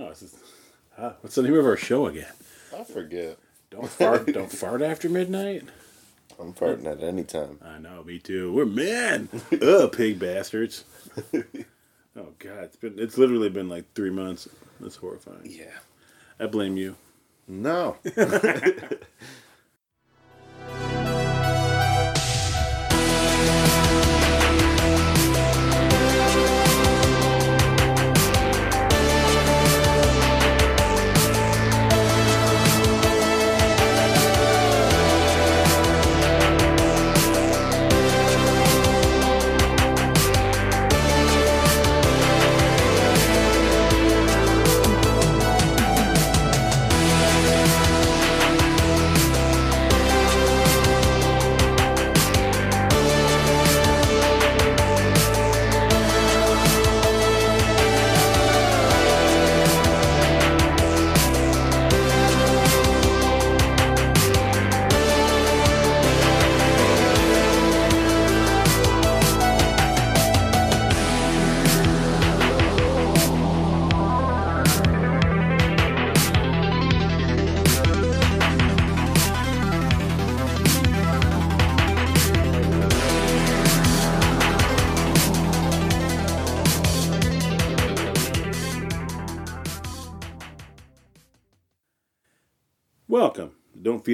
Oh, this is, huh? what's the name of our show again? I forget. Don't fart. don't fart after midnight. I'm farting at any time. I know, me too. We're men. Ugh, pig bastards. oh God, it's been it's literally been like three months. That's horrifying. Yeah. I blame you. No.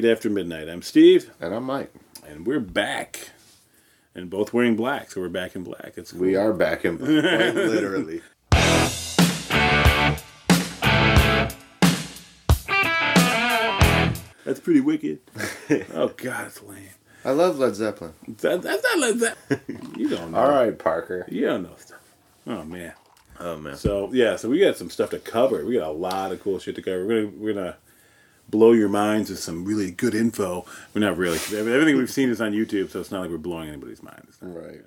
to after midnight. I'm Steve, And I'm Mike. and we're back, and both wearing black, so we're back in black. It's cool. We are back in quite literally. That's pretty wicked. oh God, it's lame. I love Led Zeppelin. That, that's not like that. You don't know. All right, Parker. You don't know stuff. Oh man. Oh man. So yeah, so we got some stuff to cover. We got a lot of cool shit to cover. We're gonna we're gonna blow your minds with some really good info. We're not really. Everything we've seen is on YouTube, so it's not like we're blowing anybody's mind. Right.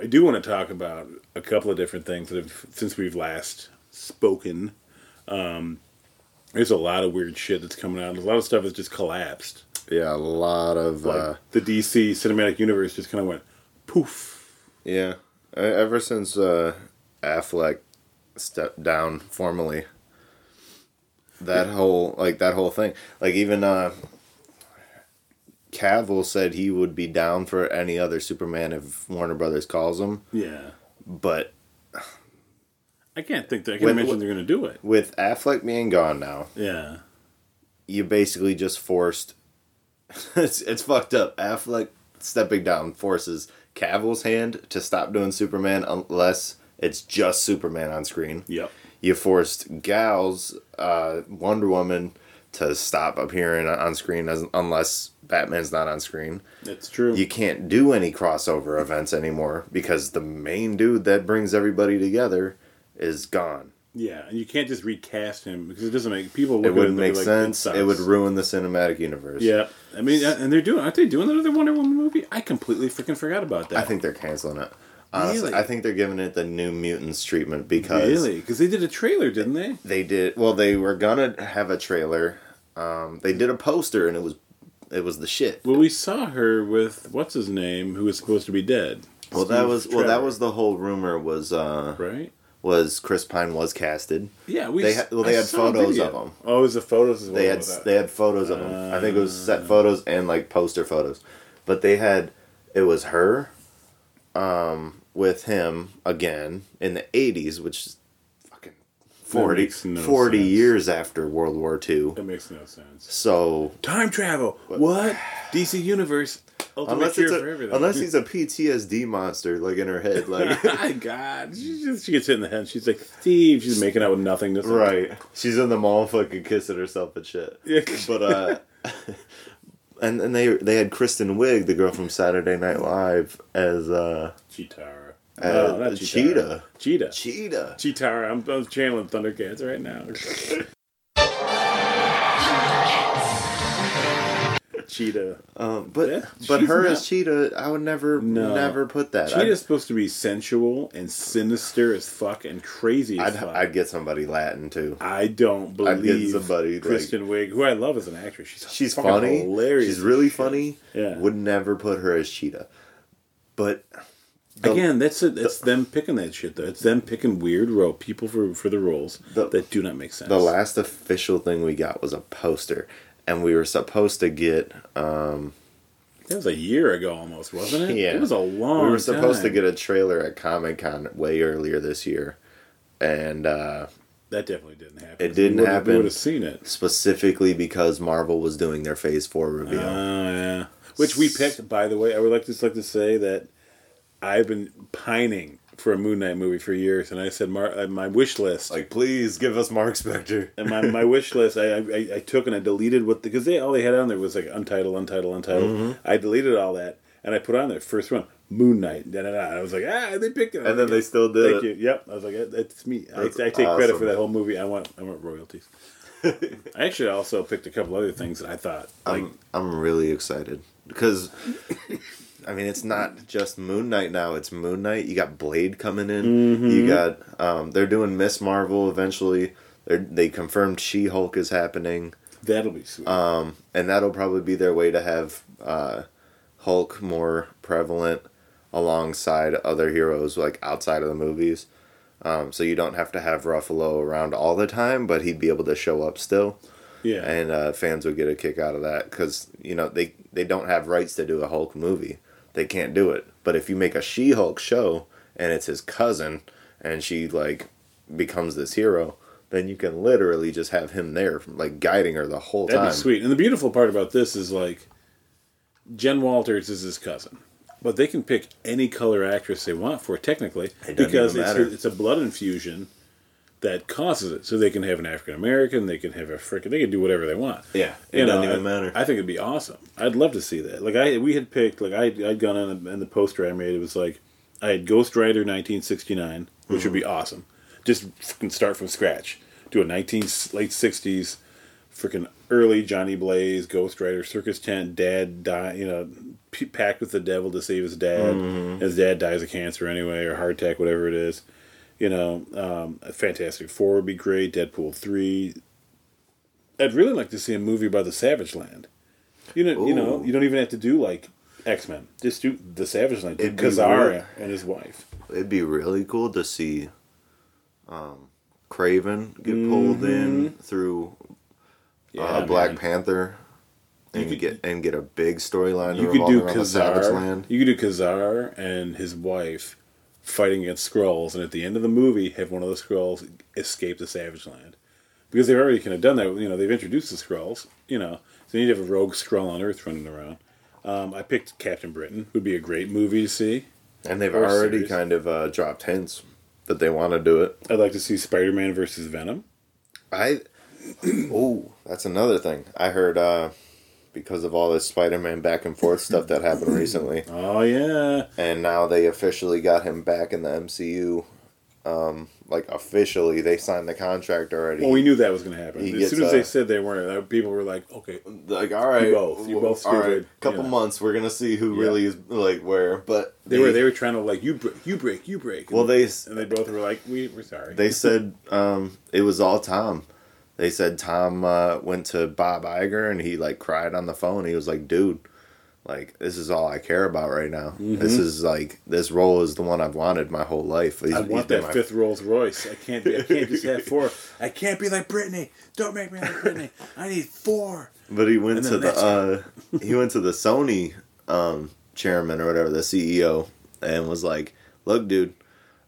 I do want to talk about a couple of different things that have since we've last spoken. Um, there's a lot of weird shit that's coming out. A lot of stuff has just collapsed. Yeah, a lot of Like uh the DC cinematic universe just kind of went poof. yeah. Ever since uh Affleck stepped down formally. That whole like that whole thing. Like even uh Cavill said he would be down for any other Superman if Warner Brothers calls him, Yeah, but I can't think that I can With- imagine with- they're gonna do it. with Affleck being gone now, Yeah, you basically just forced. it's it's fucked up. Affleck stepping down forces Cavill's hand to stop doing Superman unless it's just Superman on screen. yep. You forced Gal's uh, Wonder Woman to stop appearing on screen as, unless Batman's not on screen. That's true. You can't do any crossover events anymore because the main dude that brings everybody together is gone. Yeah, and you can't just recast him because it doesn't make people. It wouldn't make like, sense. It would ruin the cinematic universe. Yeah, I mean, and they're doing. Aren't they doing another Wonder Woman movie? I completely freaking forgot about that. I think they're canceling it. Honestly, Really? I think they're giving it the New Mutants treatment because really because they did a trailer, didn't they? they did. Well, they were gonna have a trailer. Um, they did a poster and it was it was the shit. Well, we saw her with what's his name, who was supposed to be dead. Well, that Steve was well, that was the whole rumor was uh right. was Chris Pine was casted. Yeah, we. They had- well, they I had photos of 'em. Oh, it was the photos as well. They had that. they had photos of them. I think it was set photos and like poster photos, but they had it was her, um, with him again in the eighties, which is fucking 40, no 40 sense. years after World War Two. That makes no sense. So Time travel. What? DC Universe. Unless it's a, unless he's a PTSD monster like in her head, like My God, she just she gets hit in the head. She's like Steve. She's making out with nothingness. right, she's in the mall fucking kissing herself and shit. Yeah. But uh, and and they they had Kristen Wiig, the girl from Saturday Night Live, as uh Cheetara. Uh, no, not Cheetah. Cheetah. Cheetah. Cheetara. I'm, I'm channeling Thundercats right now. Cheetah. Um, but Yeah, but her not- as Cheetah, I would never No. never put that. Out. Cheetah's supposed to be sensual and sinister as fuck and crazy I'd, as I'd, fuck. I'd get somebody Latin too. I don't believe I'd get somebody, like- Kristen Wiig, who I love as an actress. She's She's funny. hilarious. She's really shit. funny. Yeah. Would never put her as Cheetah. But Again, that's it. It's them picking that shit though. It's them picking weird role people for for the roles The- that do not make sense. The last official thing we got was a poster, and we were supposed to get. Um, that was a year ago almost, wasn't it? Yeah. it was a long. we were supposed to get a trailer at Comic Con way earlier this year, and uh, That definitely didn't happen. It didn't we happen. We would have seen it. specifically because Marvel was doing their Phase Four reveal. Oh yeah. Which we picked, by the way. I would like just like to say that I've been pining for a Moon Knight movie for years, and I said Mar- uh, my wish list. like, please give us Mark Spector. and my, my wish list, I, I I took and I deleted what because they all they had on there was like untitled, untitled, untitled. Mm-hmm. I deleted all that and I put on there first one Moon Knight. Da, da, da. I was like, ah, they picked it. And then they still did Thank it. you. Yep. I was like, that's me. I, I That's take credit for that whole movie. I want I want royalties. I actually also picked a couple other things that I thought like I'm I'm really excited because I mean it's not just Moon Knight now. It's Moon Knight. You got Blade coming in. Mm-hmm. You got um, they're doing Miss Marvel eventually. They they confirmed She Hulk is happening, that'll be sweet. um, and that'll probably be their way to have uh, Hulk more prevalent alongside other heroes like outside of the movies. Um, so you don't have to have Ruffalo around all the time, but he'd be able to show up still yeah. and uh, fans would get a kick out of that because you know they they don't have rights to do a Hulk movie. They can't do it. But if you make a She-Hulk show and it's his cousin and she like becomes this hero, then you can literally just have him there, like guiding her the whole That'd time. be sweet. And the beautiful part about this is like Jen Walters is his cousin. But they can pick any color actress they want for it, technically, It because it's it's a blood infusion that causes it. So they can have an African American, they can have a frickin' they can do whatever they want. Yeah, it You doesn't know, even I- matter. I think it'd be awesome. I'd love to see that. Like I, we had picked like I, I'd gone on and the poster I made. It was like I had Ghost Rider 1969, which would be Mm-hmm. awesome. Just start from scratch. Do a 19 late 60s, freaking early Johnny Blaze, Ghost Rider, circus tent, dad die, you know, p- packed with the devil to save his dad. Mm-hmm. His dad dies of cancer anyway, or heart attack, whatever it is. You know, um, Fantastic Four would be great. Deadpool three. I'd really like to see a movie about the Savage Land. You know, you know, you don't even have to do like X Men. Just do the Savage Land. Do It'd Ka-Zar real- and his wife. It'd be really cool to see um, Kraven get pulled in through Yeah, uh, Black man. Panther. And could- get and get a big storyline You could do around the Savage Ka-Zar. Land. You could do Ka-Zar and his wife fighting against Skrulls, and at the end of the movie, have one of the Skrulls escape the Savage Land because they've already kind of done that. You know, they've introduced the Skrulls. You know, so you need to have a rogue Skrull on Earth running around. Um, I picked Captain Britain. Would be a great movie to see. And they've already series. kind of uh, dropped hints that they want to do it. I'd like to see Spider Man versus Venom. I oh, that's another thing. I heard uh, because of all this Spider-Man back and forth stuff that happened recently, Oh yeah, and now they officially got him back in the MCU. Um, like officially, they signed the contract already. well, we knew that was going to happen. He As soon as they uh, said they weren't, uh, people were like, "Okay, like all right, you both. You both all right. stupid, Couple know. months, we're gonna see who Yeah. really is like where. But they, were they were trying to like you break, you break, you break." Well, they and they both were like, "We we're sorry." They said um, it was all Tom. They said Tom uh, went to Bob Iger and he like cried on the phone. He was like, "Dude, like this is all I care about right now. This is like this role is the one I've wanted my whole life. He's, I want that my- fifth Rolls Royce. I can't. Be, I can't just have four. I can't be like Britney. Don't make me like Britney. I need four. But he went to the uh, he went to the Sony um, chairman or whatever, the CEO, and was like, "Look, dude,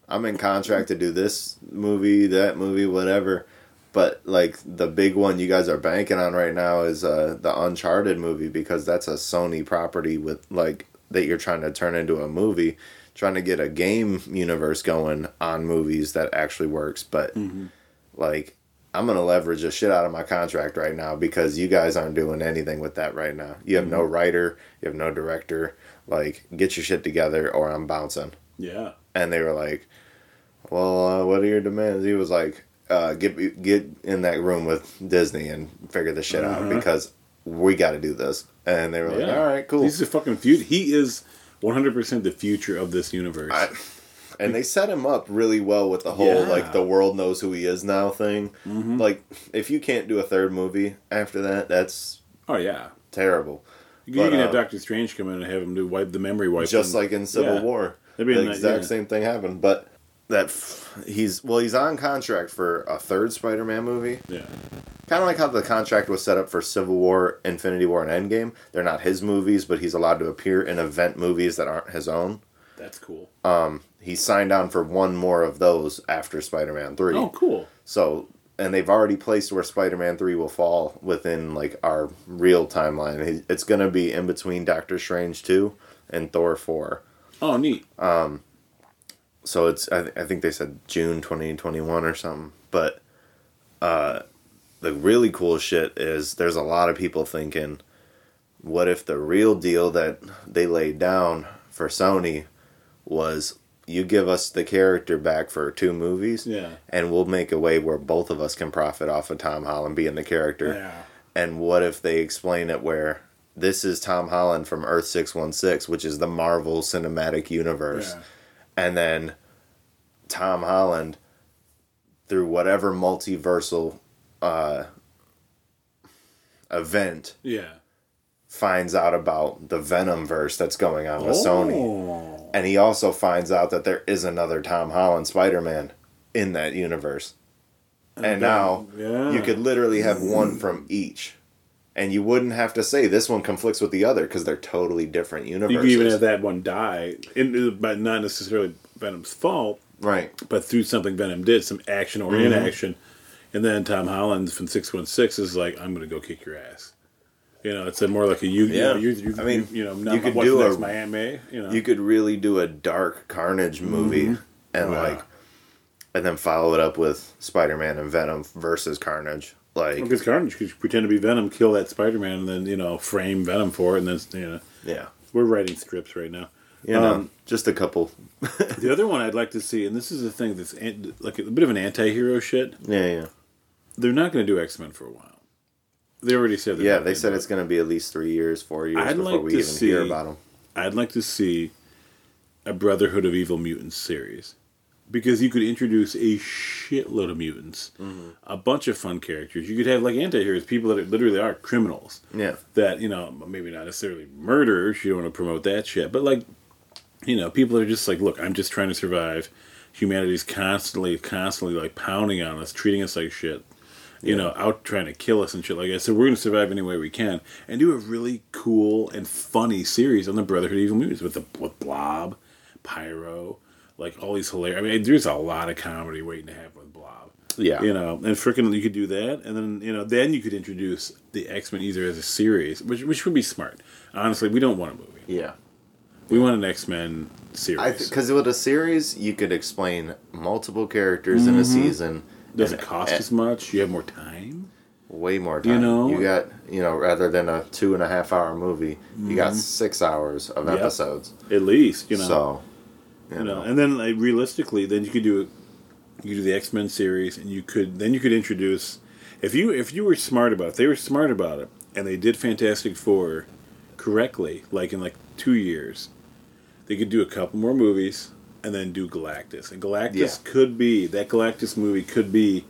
I'm in contract to do this movie, that movie, whatever." But like the big one you guys are banking on right now is uh, the Uncharted movie because that's a Sony property with like that you're trying to turn into a movie, trying to get a game universe going on movies that actually works. But like I'm gonna leverage the shit out of my contract right now because you guys aren't doing anything with that right now. You have no writer, you have no director. Like, get your shit together or I'm bouncing. Yeah. And they were like, "Well, uh, what are your demands?" He was like, uh, "Get get in that room with Disney and figure this shit out because we got to do this." And they were like, yeah. "All right, cool." He's the fucking future. He is 100 percent the future of this universe. I- and they set him up really well with the whole Yeah. Mm-hmm. like the world knows who he is now thing. Like, if you can't do a third movie after that, that's oh yeah. terrible. You, But, can have uh, Doctor Strange come in and have him do wipe the memory wipe. just and- like in Civil yeah. War. Be the nice- exact same thing happened. But that f- he's well, he's on contract for a third Spider-Man movie. Yeah. Kind of like how the contract was set up for Civil War, Infinity War, and Endgame. They're not his movies, but he's allowed to appear in event movies that aren't his own. That's cool. Um, he signed on for one more of those after Spider-Man Three. Oh, cool. So, and they've already placed where Spider-Man Three will fall within like our real timeline. It's gonna be in between Doctor Strange two and Thor four. Oh, neat. Um, So it's I, th- I think they said June twenty twenty one or something. But uh, the really cool shit is there's a lot of people thinking, what if the real deal that they laid down for Sony was you give us the character back for two movies, Yeah. and we'll make a way where both of us can profit off of Tom Holland being the character. Yeah. And what if they explain it where this is Tom Holland from Earth 616, which is the Marvel Cinematic Universe. Yeah. And then Tom Holland, through whatever multiversal uh, event, Yeah. finds out about the Venom verse that's going on with Sony. Oh. And he also finds out that there is another Tom Holland Spider Man in that universe. And now yeah. you could literally have one from each. And you wouldn't have to say this one conflicts with the other because they're totally different universes. You could even have that one die, but not necessarily Venom's fault, Right. but through something Venom did, some action or Mm-hmm. inaction. And then Tom Holland from 616 is like, I'm going to go kick your ass. You know, it's a more like a you. Yeah. You, you, you, I mean, you know, you could do next, a- May. You know, You could really do a dark Carnage movie and Yeah. like, and then follow it up with Spider Man and Venom versus Carnage. Like, because Carnage could pretend to be Venom, kill that Spider-Man, and then you know frame Venom for it, and then you know yeah. we're writing scripts right now. You know, Um, just a couple. The other one I'd like to see, and this is the thing that's an- like a bit of an anti-hero shit. Yeah, yeah. They're not going to do X Men for a while. They already said. they're Yeah, they said it's going to be at least three years, four years I'd before like we even hear about them. I'd like to see a Brotherhood of Evil Mutants series because you could introduce a shitload of mutants, Mm-hmm. a bunch of fun characters. You could have like anti-heroes, people that are, literally are criminals. Yeah. That you know, maybe not necessarily murderers. You don't want to promote that shit, but like, you know, people are just like, look, I'm just trying to survive. Humanity's constantly, constantly like pounding on us, treating us like shit. You know, out trying to kill us and shit like that. So we're going to survive any way we can, and do a really cool and funny series on the Brotherhood of Evil Mutants with the with Blob, Pyro, like all these hilarious. I mean, there's a lot of comedy waiting to happen with Blob. Yeah. You know, and freaking, you could do that, and then you know, then you could introduce the X Men either as a series, which which would be smart. Honestly, we don't want a movie. Yeah. We want an X Men series. I Because with a series, you could explain multiple characters in a season. Doesn't cost and as much. You have more time. way more time. You know? you got you know rather than a two and a half hour movie, you got six hours of Mm-hmm. Yep. episodes. At least, you know. So, you, know, and then like, realistically, then you could do you could do the X Men series, and you could then you could introduce if you if you were smart about it, if they were smart about it, and they did Fantastic Four correctly, like in like two years, they could do a couple more movies and then do Galactus, and Galactus Yeah. could be that Galactus movie could be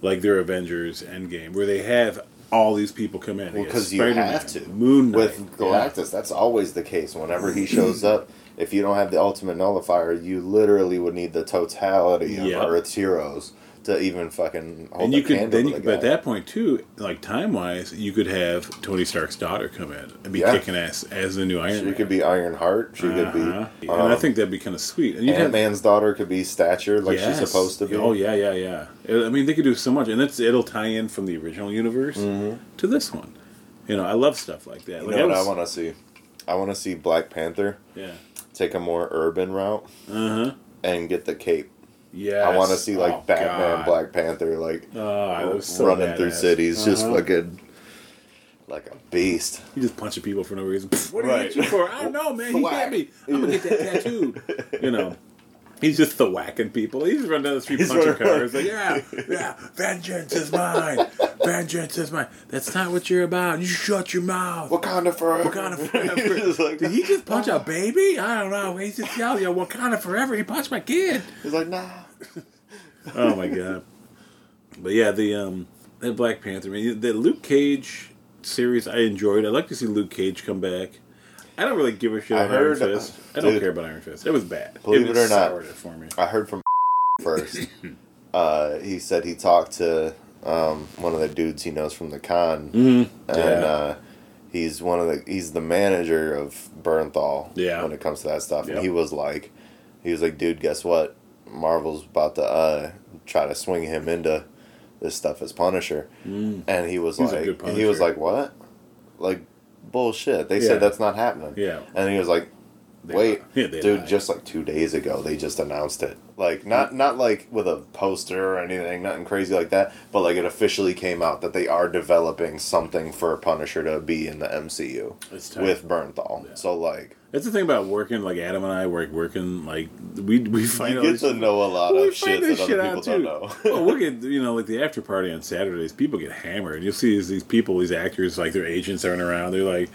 like their Avengers Endgame, where they have all these people come in Well, They 'cause you have to. Moon Knight, with yeah. Galactus, that's always the case. Whenever he shows up, if you don't have the ultimate nullifier, you literally would need the totality of Yep. Earth's heroes to even fucking hold and you the could candle then you, the but at that point too like time wise you could have tony stark's daughter come in and be Yeah. kicking ass as the new iron She man could be Iron Heart. She could be. Uh-huh. and um, i think that'd be kind of sweet and Ant have Man's daughter could be Stature, like Yes. she's supposed to be. oh yeah yeah yeah i mean they could do so much and it'll tie in from the original universe to this one you know i love stuff like that You like know what was- I want to see? I want to see Black Panther yeah take a more urban route uh-huh and get the cape. yeah I want to see like oh, Batman, God. Black Panther, like oh, so running through cities, just Uh-huh. fucking like a beast. You just punching people for no reason. what are you Right. itching for? I don't know, man. He hit me. I'm gonna get that tattooed. You know. He's just the whacking people. He's running down the street He's punching cars. Like, yeah, yeah, vengeance is mine. Vengeance is mine. That's not what you're about. You shut your mouth. Wakanda forever. Wakanda forever. like, Did he just punch a baby? I don't know. He's just yelling, "Yo, Wakanda forever." He punched my kid. He's like, nah. Oh my god. But yeah, the um that Black Panther, I mean, the Luke Cage series I enjoyed. I'd like to see Luke Cage come back. I don't really give a shit I about Iron heard- Fist. I don't dude. care about Iron Fist. It was bad. Believe it or not. soured it for me. I heard from first. Uh, he said he talked to um, one of the dudes he knows from the con, Mm-hmm. and Yeah. uh, he's one of the he's the manager of Bernthal. Yeah. when it comes to that stuff, Yep. and he was like, he was like, dude, guess what? Marvel's about to uh, try to swing him into this stuff as Punisher, and he was He's a like, good he was Punisher. like, what? Like bullshit. They Yeah. said that's not happening. Yeah. and he was like. They Wait. Yeah, they dude! lied. Just like two days ago, they just announced it. Like not not like with a poster or anything, nothing crazy like that. But like it officially came out that they are developing something for Punisher to be in the MCU with Bernthal. So like That's the thing about working, like Adam and I work working, like we we find you get to know a lot of shit that this other shit people out don't too. know. well, we'll get you know like the after party on Saturdays. People get hammered. You'll see these, these people, these actors, like their agents aren't around. They're like,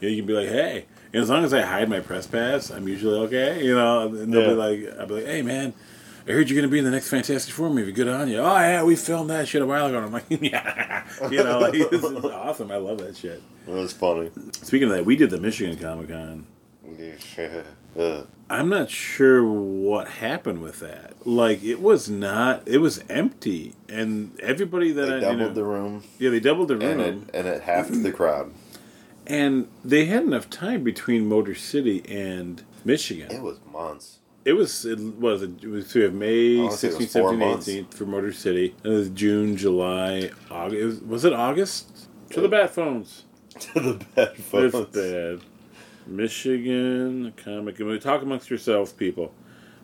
you, know, you can be like, hey, as long as I hide my press pass, I'm usually okay. You know, and they'll be like, I'll be like, hey man. I heard you're gonna be in the next Fantastic Four movie. Good on you. Oh yeah, we filmed that shit a while ago. And I'm like, yeah, you know, like, it's, it's awesome. I love that shit. it was funny. Speaking of that, we did the Michigan Comic Con. Uh, I'm not sure what happened with that. Like it was not. It was empty, and everybody that they I doubled you know, the room yeah they doubled the room, and it and it half the crowd. And they had enough time between Motor City and Michigan. It was months. It was it was it was so we have May I wanna 16th, was four 17th, months. 18th for Motor City. And it was June, July, August. It was, was it August? To the bat phones. to the It's phones. bad. Michigan comic. Talk amongst yourselves, people.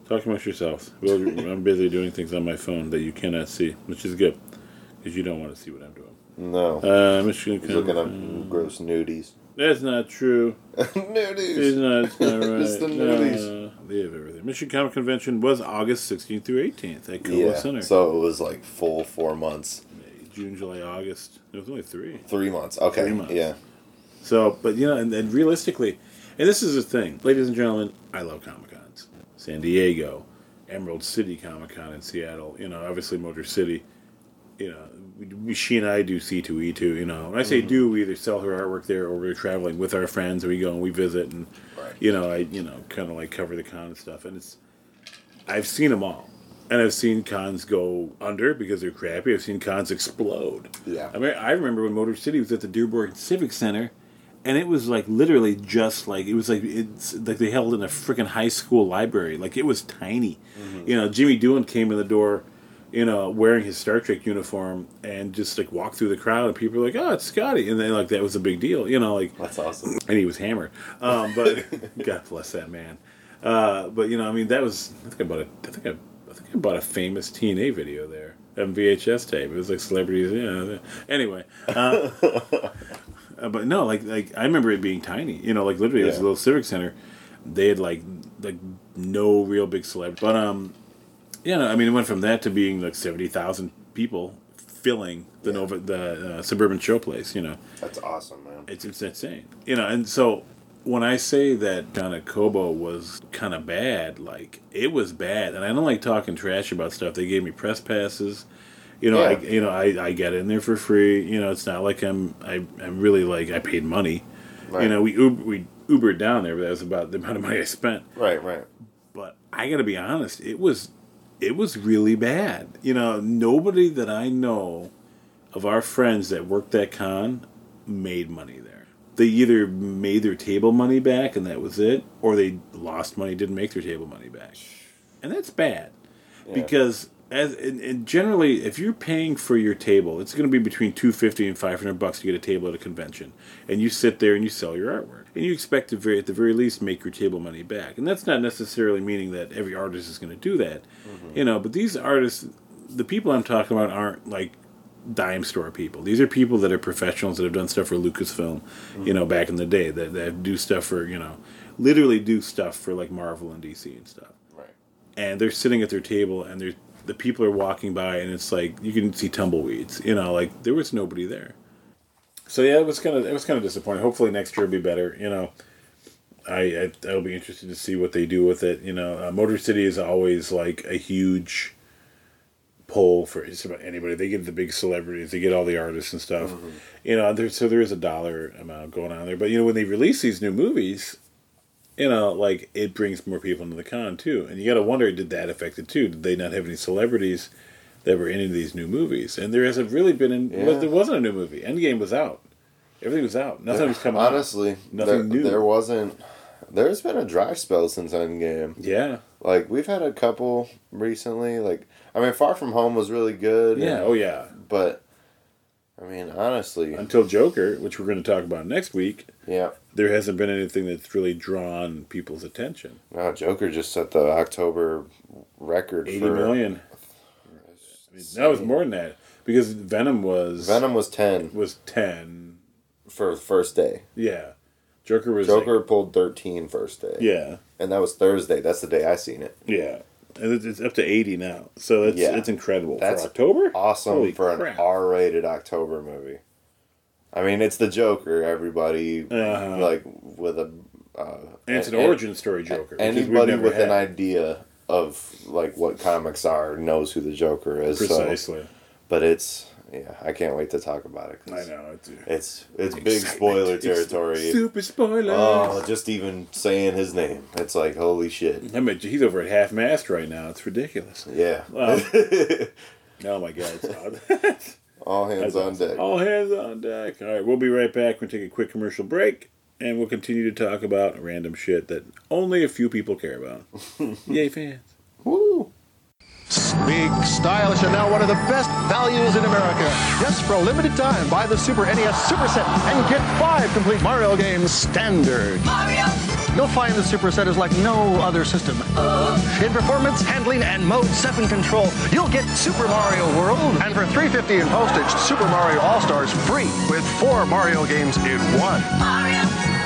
Talk amongst yourselves. Well, I'm busy doing things on my phone that you cannot see, which is good because you don't want to see what I'm doing. No, Uh, Michigan he's looking up gross nudies. That's not true. It's nudies. not, it's not right. It's the nudies. No, they have everything. Michigan Comic Convention was August 16th through 18th at Cobo Yeah, Center. so it was like full four months, May, June, July, August. It was only three. three months. Okay, Three months. yeah, So, but you know, and, and realistically, and this is the thing, ladies and gentlemen, I love Comic Cons. San Diego, Emerald City Comic Con in Seattle. You know, obviously Motor City. You know, she and I do C two E two. You know, when I say mm-hmm. do, we either sell her artwork there or we're traveling with our friends and we go and we visit and Right. you know, I you know kind of like cover the con and stuff. And it's I've seen them all. And I've seen cons go under because they're crappy. I've seen cons explode. Yeah. I mean, I remember when Motor City was at the Dearborn Civic Center, and it was like literally just like it was like it's like they held in a freaking high school library. Like it was tiny. Mm-hmm. You know, Jimmy Doohan came in the door, you know, wearing his Star Trek uniform, and just like walk through the crowd, and people were like, "Oh, it's Scotty," and then like that was a big deal. You know, like that's awesome. and he was hammered. Um, but God bless that man. Uh, but you know, I mean, that was I think I bought a I think I, I think I bought a famous TNA video there, a VHS tape. It was like celebrities. You know. Anyway, uh, uh, but no, like like I remember it being tiny. You know, like literally it was a little civic center. They had like like no real big celebrity, but um, you know, I mean, it went from that to being like seventy thousand people filling the Yeah. Novi the uh, suburban showplace. You know That's awesome, man. it's, it's insane. You know, and so when I say that John at Cobo was kind of bad, like it was bad, and I don't like talking trash about stuff. They gave me press passes. You know, I Yeah. you know I, I get in there for free. You know, it's not like I'm I I'm really like I paid money. You know, we Uber, we Ubered down there, but that was about the amount of money I spent. Right, right. But I got to be honest, it was it was really bad. You know, nobody that I know of our friends that worked that con made money there. They either made their table money back and that was it, or they lost money, didn't make their table money back, and that's bad because as and, and generally, if you're paying for your table, it's going to be between two fifty and five hundred bucks to get a table at a convention, and you sit there and you sell your artwork, and you expect to very at the very least make your table money back, and that's not necessarily meaning that every artist is going to do that, mm-hmm. you know. But these artists, the people I'm talking about, aren't like dime store people. These are people that are professionals that have done stuff for Lucasfilm, you know, mm-hmm. back in the day that, that do stuff for you know, literally do stuff for like Marvel and DC and stuff Right. and they're sitting at their table and they're the people are walking by and it's like you can see tumbleweeds you know like there was nobody there. So yeah it was kind of it was kind of disappointing. Hopefully next year will be better you know. I, I i'll be interested to see what they do with it you know. Uh, motor city is always like a huge pull for just about anybody. They get the big celebrities they get all the artists and stuff. You know there, so there is a dollar amount going on there. But you know when they release these new movies you know, like it brings more people into the con too. And you got to wonder, did that affect it too? Did they not have any celebrities that were in any of these new movies? And there hasn't really been. In, Yeah. well, there wasn't a new movie. Endgame was out. Everything was out. Nothing was coming out. Honestly, Nothing there, new. there wasn't. There's been a dry spell since Endgame. Yeah. Like we've had a couple recently. Like I mean, Far From Home was really good. Yeah. Oh yeah. But I mean, honestly, Until Joker, which we're going to talk about next week, yeah. There hasn't been anything that's really drawn people's attention. No, Joker just set the October record Eighty for million. I mean, that was more than that because Venom was Venom was ten was ten. for first day. Yeah. Joker was Joker pulled 13 first day. yeah. And that was Thursday. That's the day I seen it. Yeah, and it's, up to eighty now, so it's Yeah. it's incredible That's for October. Awesome Holy for crap. an R-rated October movie. I mean, it's the Joker. Everybody Uh-huh. like with a uh, and it's an and- origin story Joker. Anybody with an idea of like what comics are knows who the Joker is. So, precisely. but it's yeah, I can't wait to talk about it. 'cause I know it's It's it's big spoiler territory. Super spoiler. Oh, just even saying his name, it's like holy shit. I mean, he's over at half mast right now. It's ridiculous. Yeah. Wow. Oh my god, it's odd. All hands on deck. All hands on deck. All right, we'll be right back. We'll take a quick commercial break, and we'll continue to talk about random shit that only a few people care about. Yay, fans! Woo. Sleek, stylish, and now one of the best values in America. Yes, for a limited time, buy the Super NES Super Set and get five complete Mario games standard. Mario, You'll find the Super Set is like no other system. In performance, handling, and Mode 7 control, you'll get Super Mario World. And for 350 in postage, Super Mario All-Stars free with four Mario games in one. Mario.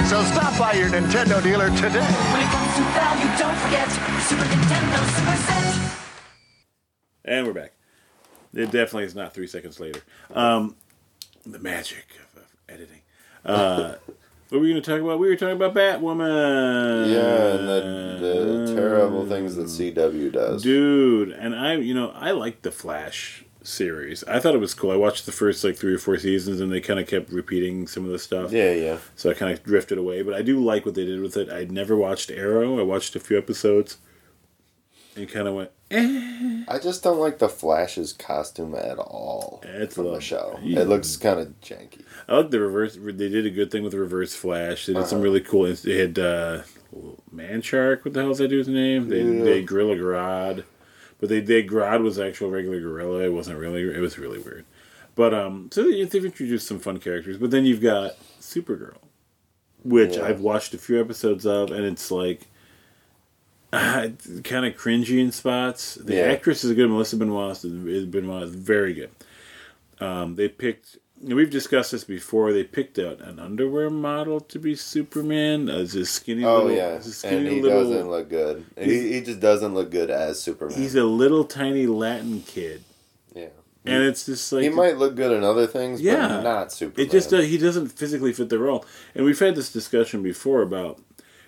So stop by your Nintendo dealer today. When it comes to value, don't forget Super Nintendo Super Set. And we're back. It definitely is not three seconds later. Um, the magic of, of editing. Uh, what were we going to talk about? We were talking about Batwoman. Yeah, and the, the terrible things that um, CW does. Dude, and I, you know, I like the Flash series. I thought it was cool. I watched the first like three or four seasons, and they kind of kept repeating some of the stuff. Yeah, yeah. So I kind of drifted away, but I do like what they did with it. I'd never watched Arrow. I watched a few episodes, and kind of went. I just don't like the Flash's costume at all It's from a the show. Yeah. It looks kind of janky. I like the reverse. They did a good thing with the Reverse Flash. They did Uh-huh. some really cool. They had uh, Man Shark. What the hell is that dude's name? They Yeah. they Gorilla Grodd, but they they Grodd was actual regular gorilla. It wasn't really. It was really weird. But um, so they- they've introduced some fun characters. But then you've got Supergirl, which Yeah. I've watched a few episodes of, and it's like. Kind of cringy in spots. The Yeah. actress is good. Melissa Benoit is Benoit is very good. Um, they picked. We've discussed this before. They picked out an underwear model to be Superman. As a skinny Oh little, yeah, skinny and he little. doesn't look good. He, he just doesn't look good as Superman. he's a little tiny Latin kid, yeah, and it's just like he might look good in other things, Yeah. but not Superman. It just does, he doesn't physically fit the role. And we've had this discussion before about,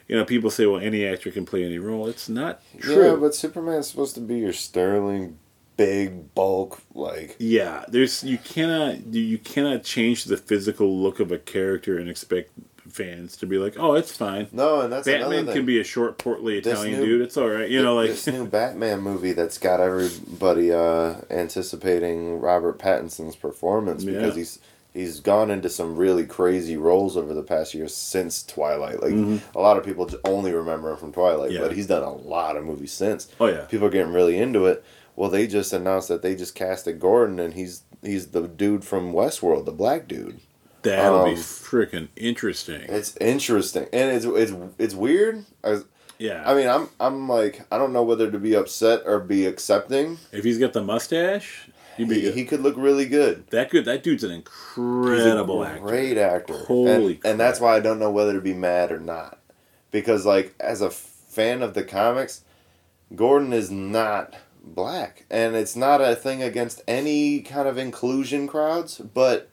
you know, people say, well, any actor can play any role. It's not true. Yeah, but Superman's supposed to be your sterling, big bulk, like Yeah, there's you cannot you cannot change the physical look of a character and expect fans to be like, oh, it's fine. no, and that's another Batman can be a short, portly Italian new- dude. It's all right, you know, like this new Batman movie that's got everybody uh, anticipating Robert Pattinson's performance because Yeah. he's he's gone into some really crazy roles over the past year since Twilight. Like Mm-hmm. a lot of people only remember him from Twilight, Yeah. but he's done a lot of movies since. Oh, yeah. people are getting really into it. Well, they just announced that they just casted Gordon, and he's he's the dude from Westworld, the black dude. that'll be um, freaking interesting. It's interesting, and it's it's it's weird. I, Yeah, I mean, I'm I'm like I don't know whether to be upset or be accepting. if he's got the mustache, he'd be He, good. he could look really good. that good. That dude's an He's a incredible actor. great actor. Holy and, and that's why I don't know whether to be mad or not, because like as a fan of the comics, Gordon is not black, and it's not a thing against any kind of inclusion crowds. But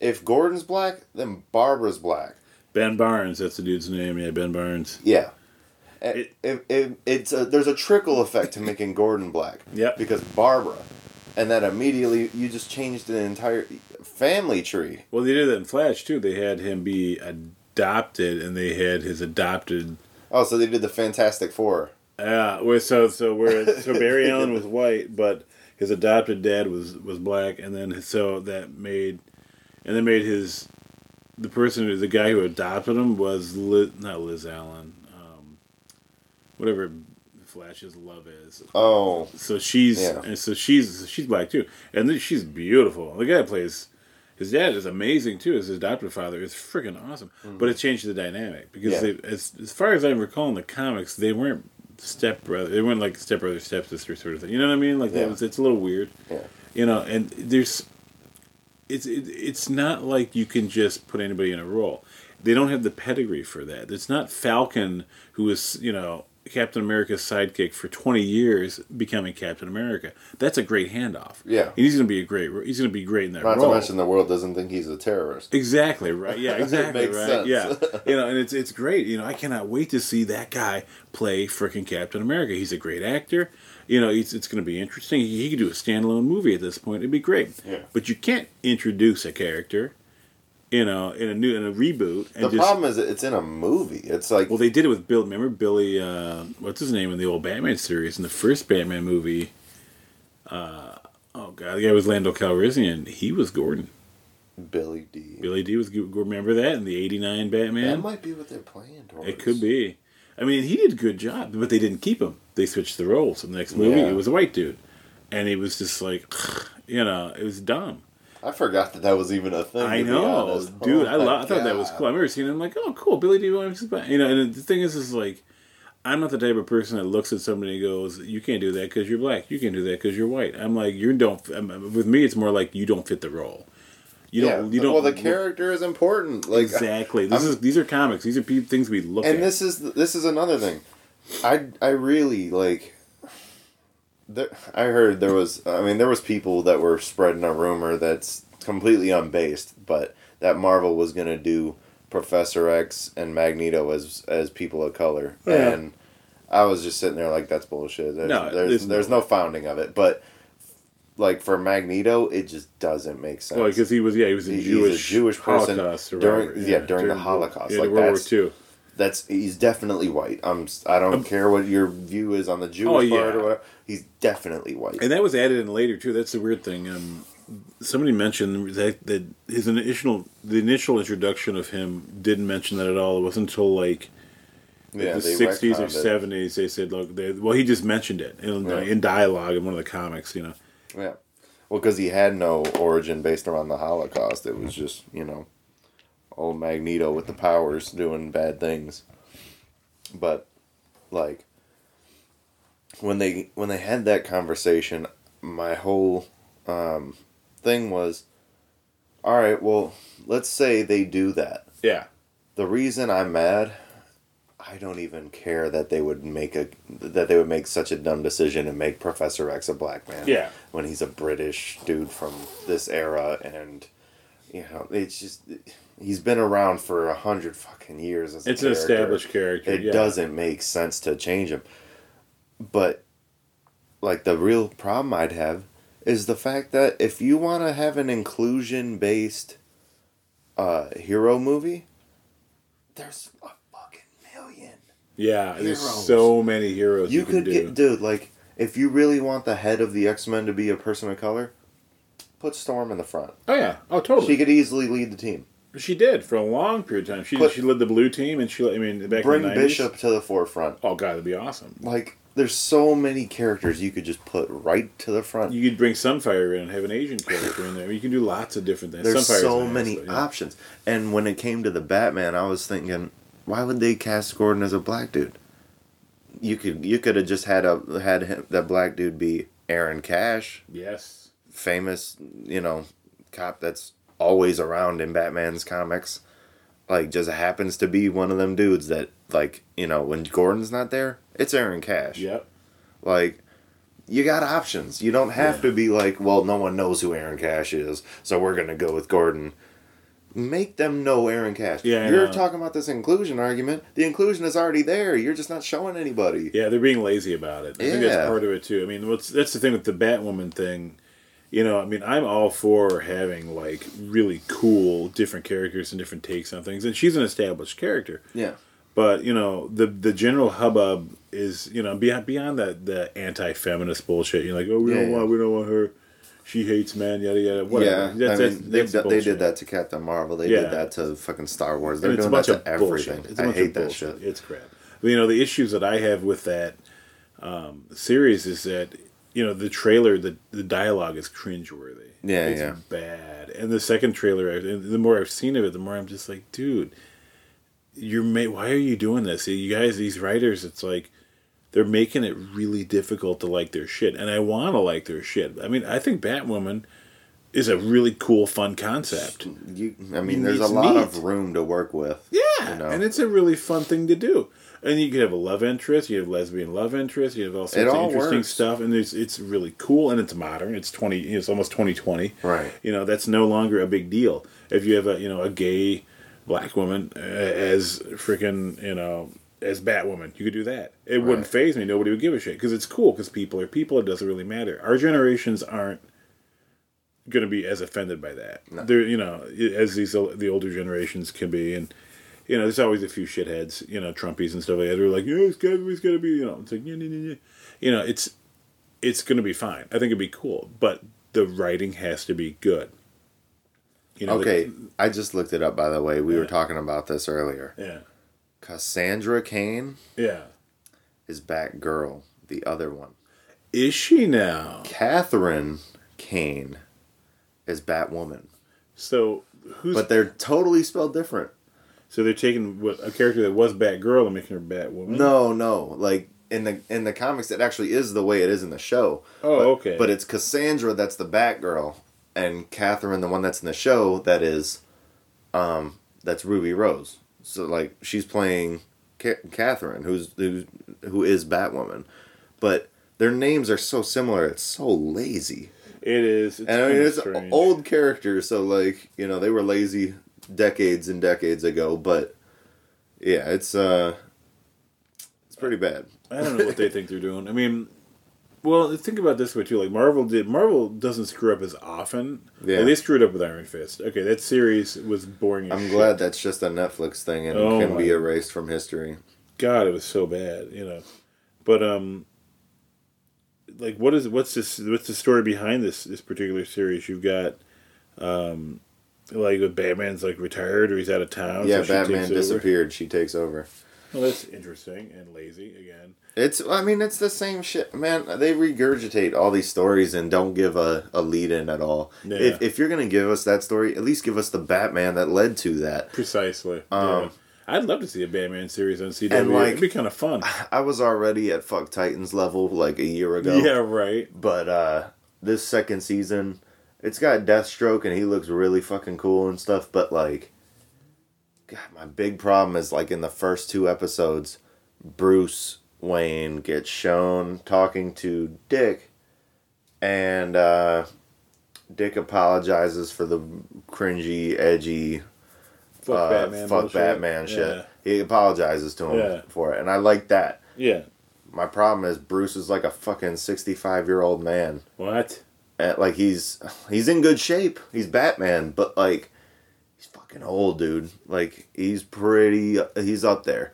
if Gordon's black, then Barbara's black. Ben Barnes, that's the dude's name. Yeah, Ben Barnes. Yeah. It- It, it, it's a, there's a trickle effect to making Gordon black. Yep. Because Barbara, and then immediately you just changed an entire family tree. Well, they did that in Flash too. They had him be adopted, and they had his adopted Oh, so they did the Fantastic Four. Yeah, where so so where so Barry Allen was white, but his adopted dad was was black, and then so that made, and then made his, the person who the guy who adopted him was Liz, not Liz Allen, um, whatever Flash's love is. Oh, So she's Yeah. and so she's she's black too, and then she's beautiful. The guy plays his dad is amazing too. His adopted father is freaking awesome. But it changed the dynamic because Mm-hmm. Yeah. they, as as far as I recall in the comics, they weren't step brother. They weren't like step brother stepsister sort of thing. You know what I mean? Like Yeah. that was it's a little weird. Yeah. You know, and there's it's it, it's not like you can just put anybody in a role. They don't have the pedigree for that. It's not Falcon who is you know Captain America's sidekick for twenty years becoming Captain America. That's a great handoff. Yeah. and he's gonna be a great. He's gonna be great in that not role. to mention the world doesn't think he's a terrorist. Exactly right. Yeah, exactly makes right. sense. Yeah, you know, and it's it's great. You know, I cannot wait to see that guy play freaking Captain America. He's a great actor. You know, it's it's going to be interesting. He, he could do a standalone movie at this point. It'd be great. Yeah. But you can't introduce a character, you know, in a new in a reboot and The just. problem is it's in a movie. It's like well, they did it with Bill. Remember Billy? Uh, what's his name in the old Batman series? In the first Batman movie, uh, oh god, the guy was Lando Calrissian. He was Gordon. Billy Dee. Billy Dee was. Remember that in the '89 Batman? That might be what they're playing towards. It could be. I mean, he did a good job, but they didn't keep him. They switched the roles. In the next movie, Yeah. it was a white dude, and he was just like, you know, it was dumb. I forgot that that was even a thing. I know, honest. dude. Oh I, lo- I thought that was cool. I remember seeing it. I'm like, oh, cool, Billy Dee. Williams. You know, and the thing is, is like, I'm not the type of person that looks at somebody and goes, "You can't do that because you're black. You can't do that because you're white." I'm like, you don't. I'm, with me, it's more like you don't fit the role. You Yeah. don't. You don't. well, the character is important. Like exactly. This I'm- is these are comics. These are things we look and at. this is this is another thing. I I really like. There, I heard there was. I mean, there was people that were spreading a rumor that's completely unbased, but that Marvel was gonna do Professor X and Magneto as as people of color, Yeah. and I was just sitting there like, that's bullshit. There's, No, there's there's there's no- no founding of it, but like for Magneto, it just doesn't make sense. Well, because he was, yeah, he was a He's a Jewish, Jewish person Holocaust during- survivor. yeah, during the Holocaust. Yeah, Like, World War that's- Two. That's he's definitely white. I'm. s- I don't care what your view is on the Jewish Oh, part yeah. or whatever. He's definitely white. And that was added in later too. That's the weird thing. Um, somebody mentioned that, that his initial, the initial introduction of him didn't mention that at all. It wasn't until like yeah, the sixties or seventies they said, "Look, they, well, he just mentioned it in, in dialogue in one of the comics." You know, Yeah. Well, because he had no origin based around the Holocaust. It was just you know, old Magneto with the powers doing bad things. But, like, when they when they had that conversation, my whole um, thing was, all right. Well, let's say they do that. yeah, the reason I'm mad, I don't even care that they would make a that they would make such a dumb decision and make Professor X a black man. Yeah. When he's a British dude from this era and you know, it's just he's been around for a hundred fucking years as a it's an established character. It yeah. doesn't make sense to change him. But like the real problem I'd have is the fact that if you want to have an inclusion based uh, hero movie, there's a fucking million. Yeah, there's so many heroes you, You could do. get dude like if you really want the head of the X Men to be a person of color, put Storm in the front. oh yeah, oh totally. She could easily lead the team. She did for a long period of time. She Put- she led the blue team, and she I mean back Bring in the 90s. Bishop to the forefront. Oh god, that'd be awesome. Like there's so many characters you could just put right to the front. You could bring Sunfire in and have an Asian character in there. You can do lots of different things. There's Sunfire's so nice, many but, yeah. options. And when it came to the Batman, I was thinking, why would they cast Gordon as a black dude? You could you could have just had a had him, that black dude be Aaron Cash, Yes. famous you know cop that's always around in Batman's comics. Like just happens to be one of them dudes that like you know when Gordon's not there, it's Aaron Cash. Yep. Like, you got options. You don't have to be like, well, no one knows who Aaron Cash is, so we're gonna go with Gordon. Make them know Aaron Cash. Yeah, You're talking about this inclusion argument. The inclusion is already there. You're just not showing anybody. Yeah, they're being lazy about it. I think that's part of it too. I mean, what's that's the thing with the Batwoman thing. You know, I mean, I'm all for having like really cool different characters and different takes on things, and she's an established character. Yeah. But you know, the the general hubbub is you know beyond beyond that the anti feminist bullshit. You're like, oh, we Yeah, don't yeah. want we don't want her. She hates men. Yada yada. Whatever. Yeah, That's, I that's, mean, they, that's they did that to Captain Marvel. They Yeah. did that to fucking Star Wars. They're And it's a doing that to of everything. bullshit. It's a I hate that shit. It's crap. But, you know, the issues that I have with that um, series is that you know the trailer, the the dialogue is cringeworthy. Yeah, it's yeah. bad. And the second trailer, and the more I've seen of it, the more I'm just like, dude, you're ma- why are you doing this? You guys, these writers, it's like they're making it really difficult to like their shit, and I want to like their shit. I mean, I think Batwoman is a really cool, fun concept. You, I mean, there's a lot neat. of room to work with. Yeah, you know? and it's a really fun thing to do. And you could have a love interest, you have lesbian love interest, you have all sorts It of all interesting works. stuff, and it's it's really cool and it's modern. It's twenty, it's almost twenty twenty. Right. You know that's no longer a big deal. If you have a you know a gay black woman as freaking you know as Batwoman, you could do that. It wouldn't Right. faze me. Nobody would give a shit because it's cool. Because people are people. It doesn't really matter. Our generations aren't going to be as offended by that. They're you know as these the older generations can be, and you know there's always a few shitheads, you know Trumpies and stuff like that. They're like, yeah, it's got it's got to be you know it's like yeah, yeah, yeah, you know it's it's going to be fine. I think it'd be cool, but the writing has to be good. You know, the- Okay, I just looked it up. By the way, we were talking about this earlier. yeah, Cassandra Cain yeah. is Batgirl. The other one, Is she now? Catherine Kane, is Batwoman. So who's? But they're totally spelled different. so they're taking what a character that was Batgirl and making her Batwoman. No, no, like in the in the comics, it actually is the way it is in the show. Oh, But- okay. But it's Cassandra that's the Batgirl, and Catherine, the one that's in the show, that is, um, that's Ruby Rose. So like she's playing Ca- Catherine, who's who's who is Batwoman, but their names are so similar. It's so lazy. it is. It's And I mean, it's strange. old characters, so like you know they were lazy decades and decades ago. But yeah, it's uh, it's pretty bad. I don't know what they think they're doing. I mean, well, think about this way too. Like Marvel did. Marvel doesn't screw up as often. Yeah. Like, they screwed up with Iron Fist. Okay, that series was boring. I'm shit. glad that's just a Netflix thing and Oh can be erased from history. God, it was so bad. You know, but um, like what is what's this? What's the story behind this this particular series? You've got um, like with Batman's like retired or he's out of town. yeah, so she Batman over. disappeared. She takes over. Well, that's interesting and lazy again. It's I mean it's the same shit, man. They regurgitate all these stories and don't give a, a lead in at all. Yeah. If if you're gonna give us that story, at least give us the Batman that led to that. Precisely. Um, yeah. I'd love to see a Batman series on CW. And, like- It'd be kind of fun. I was already at fuck Titans level like a year ago. Yeah, right. But uh this second season, it's got Deathstroke and he looks really fucking cool and stuff, but like God, my big problem is like in the first two episodes, Bruce Wayne gets shown talking to Dick and uh Dick apologizes for the cringy, edgy Fuck uh, Batman. fuck. Batman shit. Yeah. He apologizes to him Yeah. for it, and I like that. yeah. My problem is Bruce is like a fucking sixty-five year old man. What? And, like he's he's in good shape. He's Batman, but like fucking old, dude. Like he's pretty. He's up there,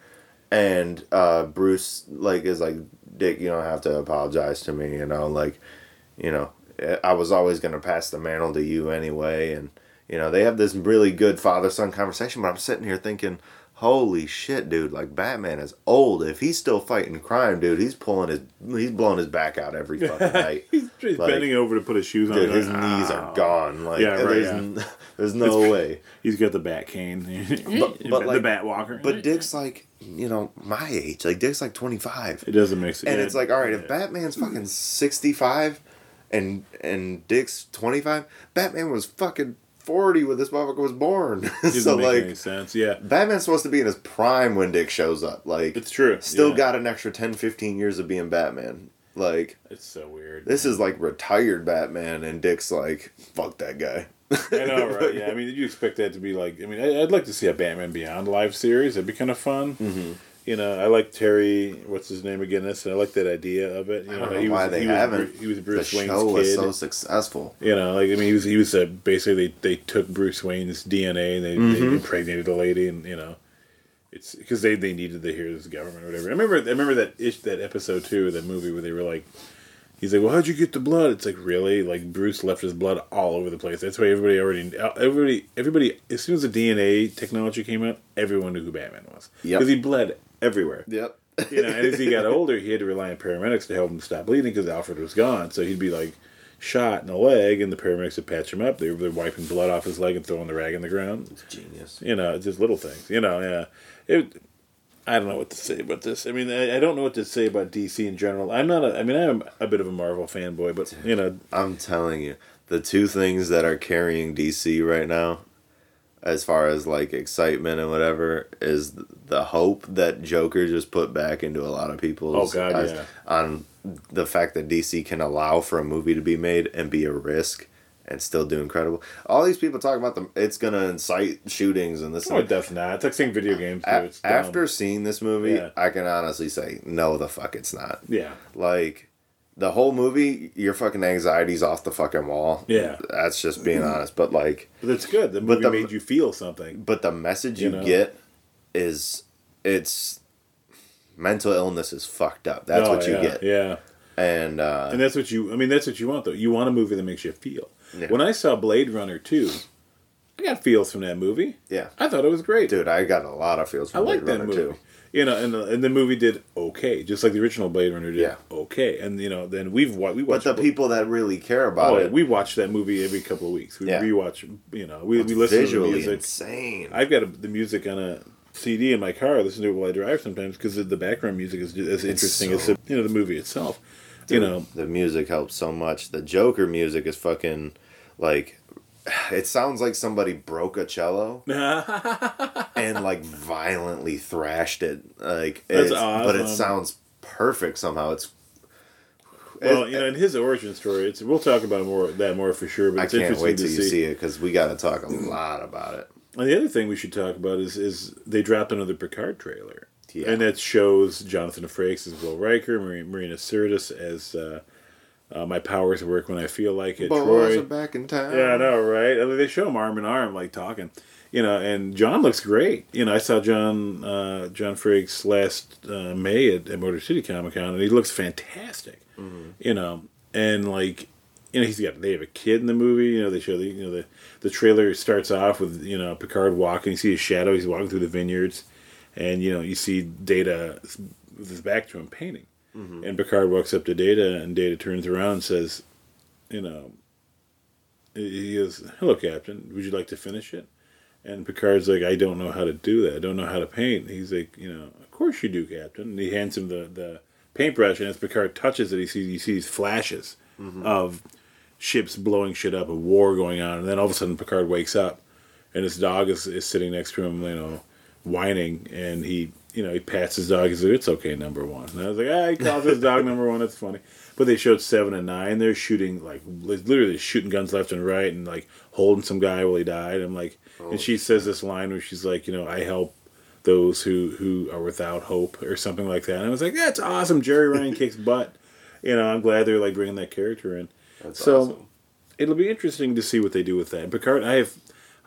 and uh, Bruce like is like Dick. You don't have to apologize to me. You know, like you know, I was always gonna pass the mantle to you anyway, and you know they have this really good father son conversation. But I'm sitting here thinking. Holy shit, dude! Like Batman is old. If he's still fighting crime, dude, he's pulling his, he's blowing his back out every fucking night. he's he's Like, bending over to put his shoes on. Dude, Like, his knees "Ow." are gone. Like, Yeah, right, yeah. there's no way. He's got the bat cane. But- but, the like- bat walker. But Dick's like, you know, my age. Like, Dick's like 25. it doesn't make sense. And it's like, all right, if Yeah. Batman's fucking 65 and and Dick's 25, Batman was fucking 40 when this motherfucker was born. doesn't so, make any like, sense. Yeah, Batman's supposed to be in his prime when Dick shows up. Like, it's true. still yeah. got an extra 10, 15 years of being Batman. Like, It's so weird. this is like retired Batman, and Dick's like, fuck that guy. I know, right? Yeah, I mean, did you expect that to be like? I mean, I- I'd like to see a Batman Beyond live series. That'd be kind of fun. Mm-hmm. You know, I like Terry. What's his name again? This, and I like that idea of it. You I know, don't know he why was, they he was, haven't. Bru- he was Bruce the Wayne's show was kid. so successful. You know, like I mean, he was he was uh, basically they, they took Bruce Wayne's DNA and they, Mm-hmm. they impregnated a lady, and you know, It's because they, they needed to hear this government or whatever. I remember I remember that ish, that episode too, that movie where they were like, he's like, well, how'd you get the blood? It's like really like Bruce left his blood all over the place. That's why everybody already everybody everybody as soon as the DNA technology came out, everyone knew who Batman was Yep. because he bled everywhere. Yep. You know, and as he got older, he had to rely on paramedics to help him stop bleeding because Alfred was gone. So he'd be like shot in the leg, and the paramedics would patch him up. They were wiping blood off his leg and throwing the rag in the ground. It's genius. You know, just little things. You know, yeah. It. I don't know what to say about this. I mean, I, I don't know what to say about DC in general. I'm not. A, I mean, I'm a bit of a Marvel fanboy, but you know, I'm telling you, the two things that are carrying DC right now, as far as like excitement and whatever, is the hope that Joker just put back into a lot of people's Oh, God, eyes yeah. on the fact that DC can allow for a movie to be made and be a risk and still do incredible. All these people talk about the it's gonna incite shootings and this. no, it does not. It's like saying video games. Too. A- after seeing this movie, Yeah. I can honestly say no, the fuck it's not. yeah, Like the whole movie, your fucking anxiety's off the fucking wall. Yeah. that's just being honest. But like, but it's good. The movie the- made you feel something. but the message You you, know? get is it's mental illness is fucked up. That's Oh, what you yeah, get. Yeah. And uh, And that's what you. I mean, that's what you want, though. You want a movie that makes you feel. Yeah. When I saw Blade Runner two, I got feels from that movie. yeah, I thought it was great. dude, I got a lot of feels I from like Blade that Runner movie. too. You know, and the, and the movie did okay, just like the original Blade Runner did Yeah. okay. And you know, then we've wa- we But watched the people that really care about Oh, it, we watch that movie every couple of weeks. We Yeah. rewatch. You know, we, it's we listen to the music. insane. I've got a, the music on a CD in my car. I listen to it while I drive sometimes because the background music is as interesting as the, you know the movie itself. You know, the music helps so much. The Joker music is fucking like it sounds like somebody broke a cello and like violently thrashed it. Like That's it's, but it sounds perfect somehow. It's well, it- you know, in his origin story, it's we'll talk about more that more for sure. But I it's can't interesting wait to till you see. see it because we got to talk a lot about it. And the other thing we should talk about is is they dropped another Picard trailer, Yeah. and that shows Jonathan Frakes as Will Riker, Mar- Marina Sirtis as uh, uh, my powers work when I feel like it. Boys Troi, are back in town. yeah, I know, right? I mean, they show them arm in arm, like talking, you know. And John looks great. You know, I saw John uh, John Frakes last uh, May at, at Motor City Comic Con, and he looks fantastic. You know, and like you know, he's got they have a kid in the movie. You know, they show the you know the the trailer starts off with you know Picard walking. You see his shadow. He's walking through the vineyards, and you know you see Data with his back to him painting. And Picard walks up to Data, and Data turns around and says, "You know, he goes, "Hello, Captain. Would you like to finish it?" And Picard's like, "I don't know how to do that. I don't know how to paint." He's like, "You know, of course you do, Captain." And he hands him the the paintbrush, and as Picard touches it, he sees you see these flashes of ships blowing shit up, a war going on, and then all of a sudden Picard wakes up, and his dog is, is sitting next to him, you know, whining, and he, you know, he pats his dog. He's like, "It's okay, number one." And I was like, "Ah, he calls his dog number one. That's funny." But they showed seven and nine. They're shooting like literally shooting guns left and right, and like holding some guy while he died. I'm like, and she says this line where she's like, you know, I help those who who are without hope or something like that. And I was like, that's awesome. Jeri Ryan kicks butt. You know, I'm glad they're like bringing that character in. That's so awesome. it'll be interesting to see what they do with that. Picard, I have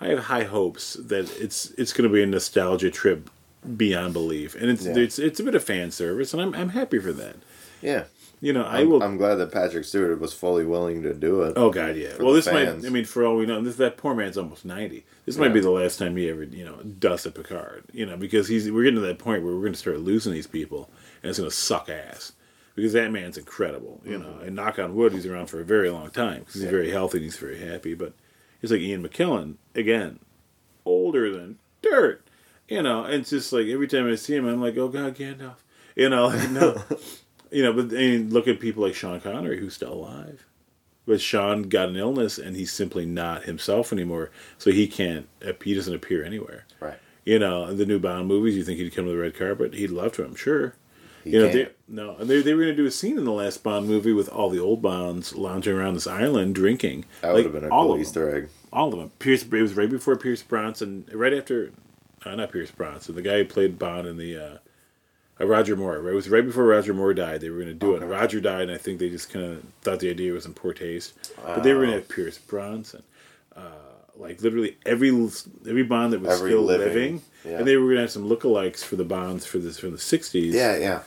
I have high hopes that it's it's going to be a nostalgia trip beyond belief, and it's Yeah. it's it's a bit of fan service, and I'm I'm happy for that. Yeah, You know, I I'm, will. I'm glad that Patrick Stewart was fully willing to do it. Oh God, yeah. Well, this might. I mean, for all we know, this that poor man's almost ninety. This might be the last time he ever, you know, does a Picard. You know, because he's we're getting to that point where we're going to start losing these people, and it's going to suck ass. Because that man's incredible, you mm-hmm. know. And knock on wood, he's around for a very long time because he's Yeah. very healthy and he's very happy. But he's like Ian McKellen again, older than dirt, you know. And it's just like every time I see him, I'm like, oh God, Gandalf, you know. Like, no, you know. But mean, look at people like Sean Connery who's still alive. But Sean got an illness and he's simply not himself anymore, so he can't. He doesn't appear anywhere. Right. You know, the new Bond movies. You think he'd come to the red carpet? He'd love to. I'm sure. He you know, they, no, and they, they were going to do a scene in the last Bond movie with all the old Bonds lounging around this island drinking. that would have been a all cool of. Easter egg. All of them. Pierce. It was right before Pierce Bronson. Right after, uh, not Pierce Bronson. The guy who played Bond in the. Uh, uh, Roger Moore. It was right before Roger Moore died. They were going to do it. And Roger died, and I think they just kind of thought the idea was in poor taste. But they were going to have Pierce Bronson, uh, like literally every every Bond that was Every still living, living, yeah. and they were gonna have some lookalikes for the Bonds for this from the '60s. Yeah, yeah.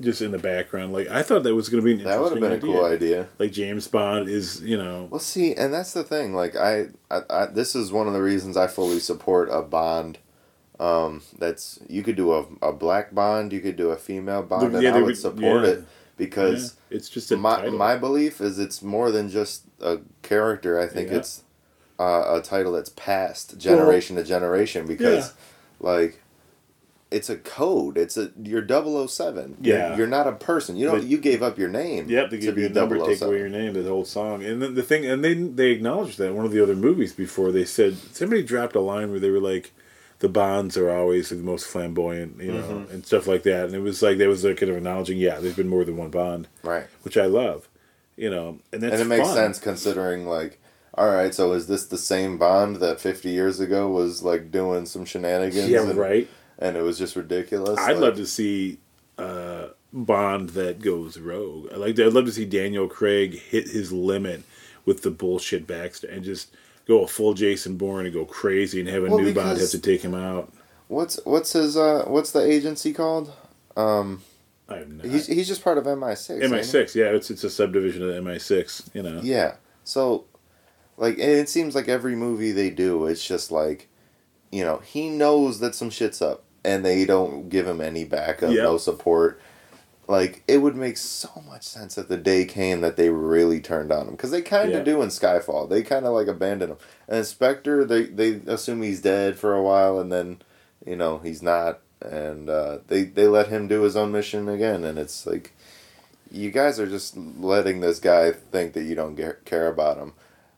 just in the background. Like I thought that was gonna be an That would have been a cool idea. Like James Bond is, you know, Well, see, and that's the thing. Like, I, I, I this is one of the reasons I fully support a Bond. Um, that's you could do a, a black Bond, you could do a female Bond, and I would would- support yeah. it because yeah, it's just a my title. my belief is it's more than just a character. I think Yeah. it's uh, a title that's passed generation to generation because, like, it's a code. It's a you're 007. You're- Yeah. you're, not a person. You know, But- you gave up your name. Yep, they to give you a be number, take 007. away your name, the whole song, and then the thing, and they they acknowledged that in one of the other movies before they said somebody dropped a line where they were like, the Bonds are always the most flamboyant, you know, Mm-hmm. and stuff like that, and it was like that was like kind of acknowledging, yeah, there's been more than one Bond, Right. which I love, you know, and that's and it makes fun. sense considering like all right so is this the same bond that 50 years ago was like doing some shenanigans Yeah, and, right. and it was just ridiculous I'd like, love to see uh, Bond that goes rogue. I like. I'd love to see Daniel Craig hit his limit with the bullshit Baxter and just go a full Jason Bourne and go crazy and have a Well, new Bond have to take him out. what's what's his uh what's the agency called um I have no. he's, he's just part of mi6? MI6, yeah, it's it's a subdivision of MI6. You know, yeah so like and it seems like every movie they do it's just like you know he knows that some shit's up and they don't give him any backup Yep. no support like it would make so much sense if the day came that they really turned on him because they kind of Yeah. do in skyfall they kind of like abandon him and spectre they they assume he's dead for a while and then you know he's not and uh, they they let him do his own mission again and it's like you guys are just letting this guy think that you don't care about him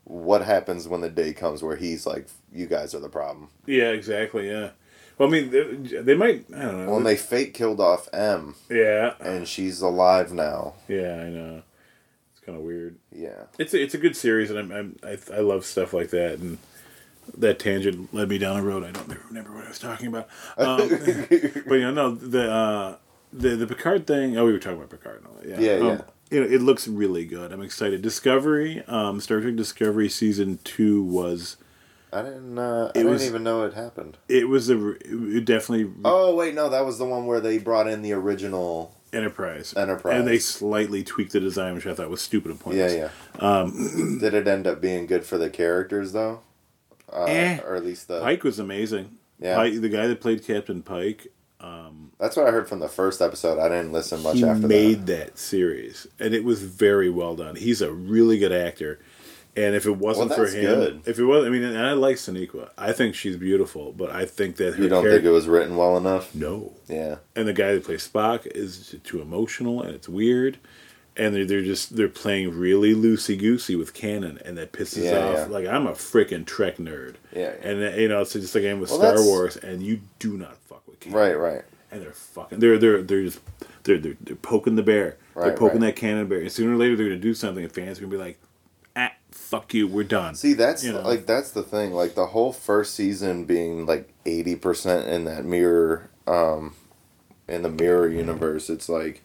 what happens when the day comes where he's like you guys are the problem yeah, exactly, yeah. Well, I mean, they, they might. I don't know. when they fake killed off m yeah, and she's alive now yeah, I know. It's kind of weird. yeah It's a, it's a good series, and I'm, I'm I, I love stuff like that. And that tangent led me down a road I don't remember what I was talking about. Um, but you know, no, the uh, the the Picard thing. Oh, we were talking about Picard and all that. Yeah, Yeah, Um, yeah. You know, it looks really good. I'm excited. Discovery, um, Star Trek Discovery season two was i didn't uh, i didn't was- even know it happened it was a it definitely oh wait no that was the one where they brought in the original Enterprise. Enterprise. and they slightly tweaked the design, which I thought was stupid and yeah yeah um did it end up being good for the characters though uh, Eh. or at least the Pike was amazing. Yeah. Pike, the guy that played Captain Pike, Um, that's what i heard from the first episode i didn't listen much he after made that. series, and it was very well done. He's a really good actor, and if it wasn't Well, for him, good. if it wasn't, I mean, and I like Sonequa. I think she's beautiful, but I think that her you don't think it was written well enough no. yeah And the guy that plays Spock is too emotional, and it's weird. And they're, they're just they're playing really loosey goosey with canon, and that pisses Yeah, off. yeah. Like I'm a freaking Trek nerd, Yeah, yeah. and you know it's just like I am with Well, Star Wars, and you do not canon right right and they're fucking they're they're they're just they're they're, they're poking the bear. they're poking right. that canon bear. And sooner or later they're gonna do something, and fans are gonna be like, "Ah, fuck you, we're done." See, that's You know? like that's the thing. Like the whole first season being like eighty percent in that mirror, um, in the mirror universe. It's like,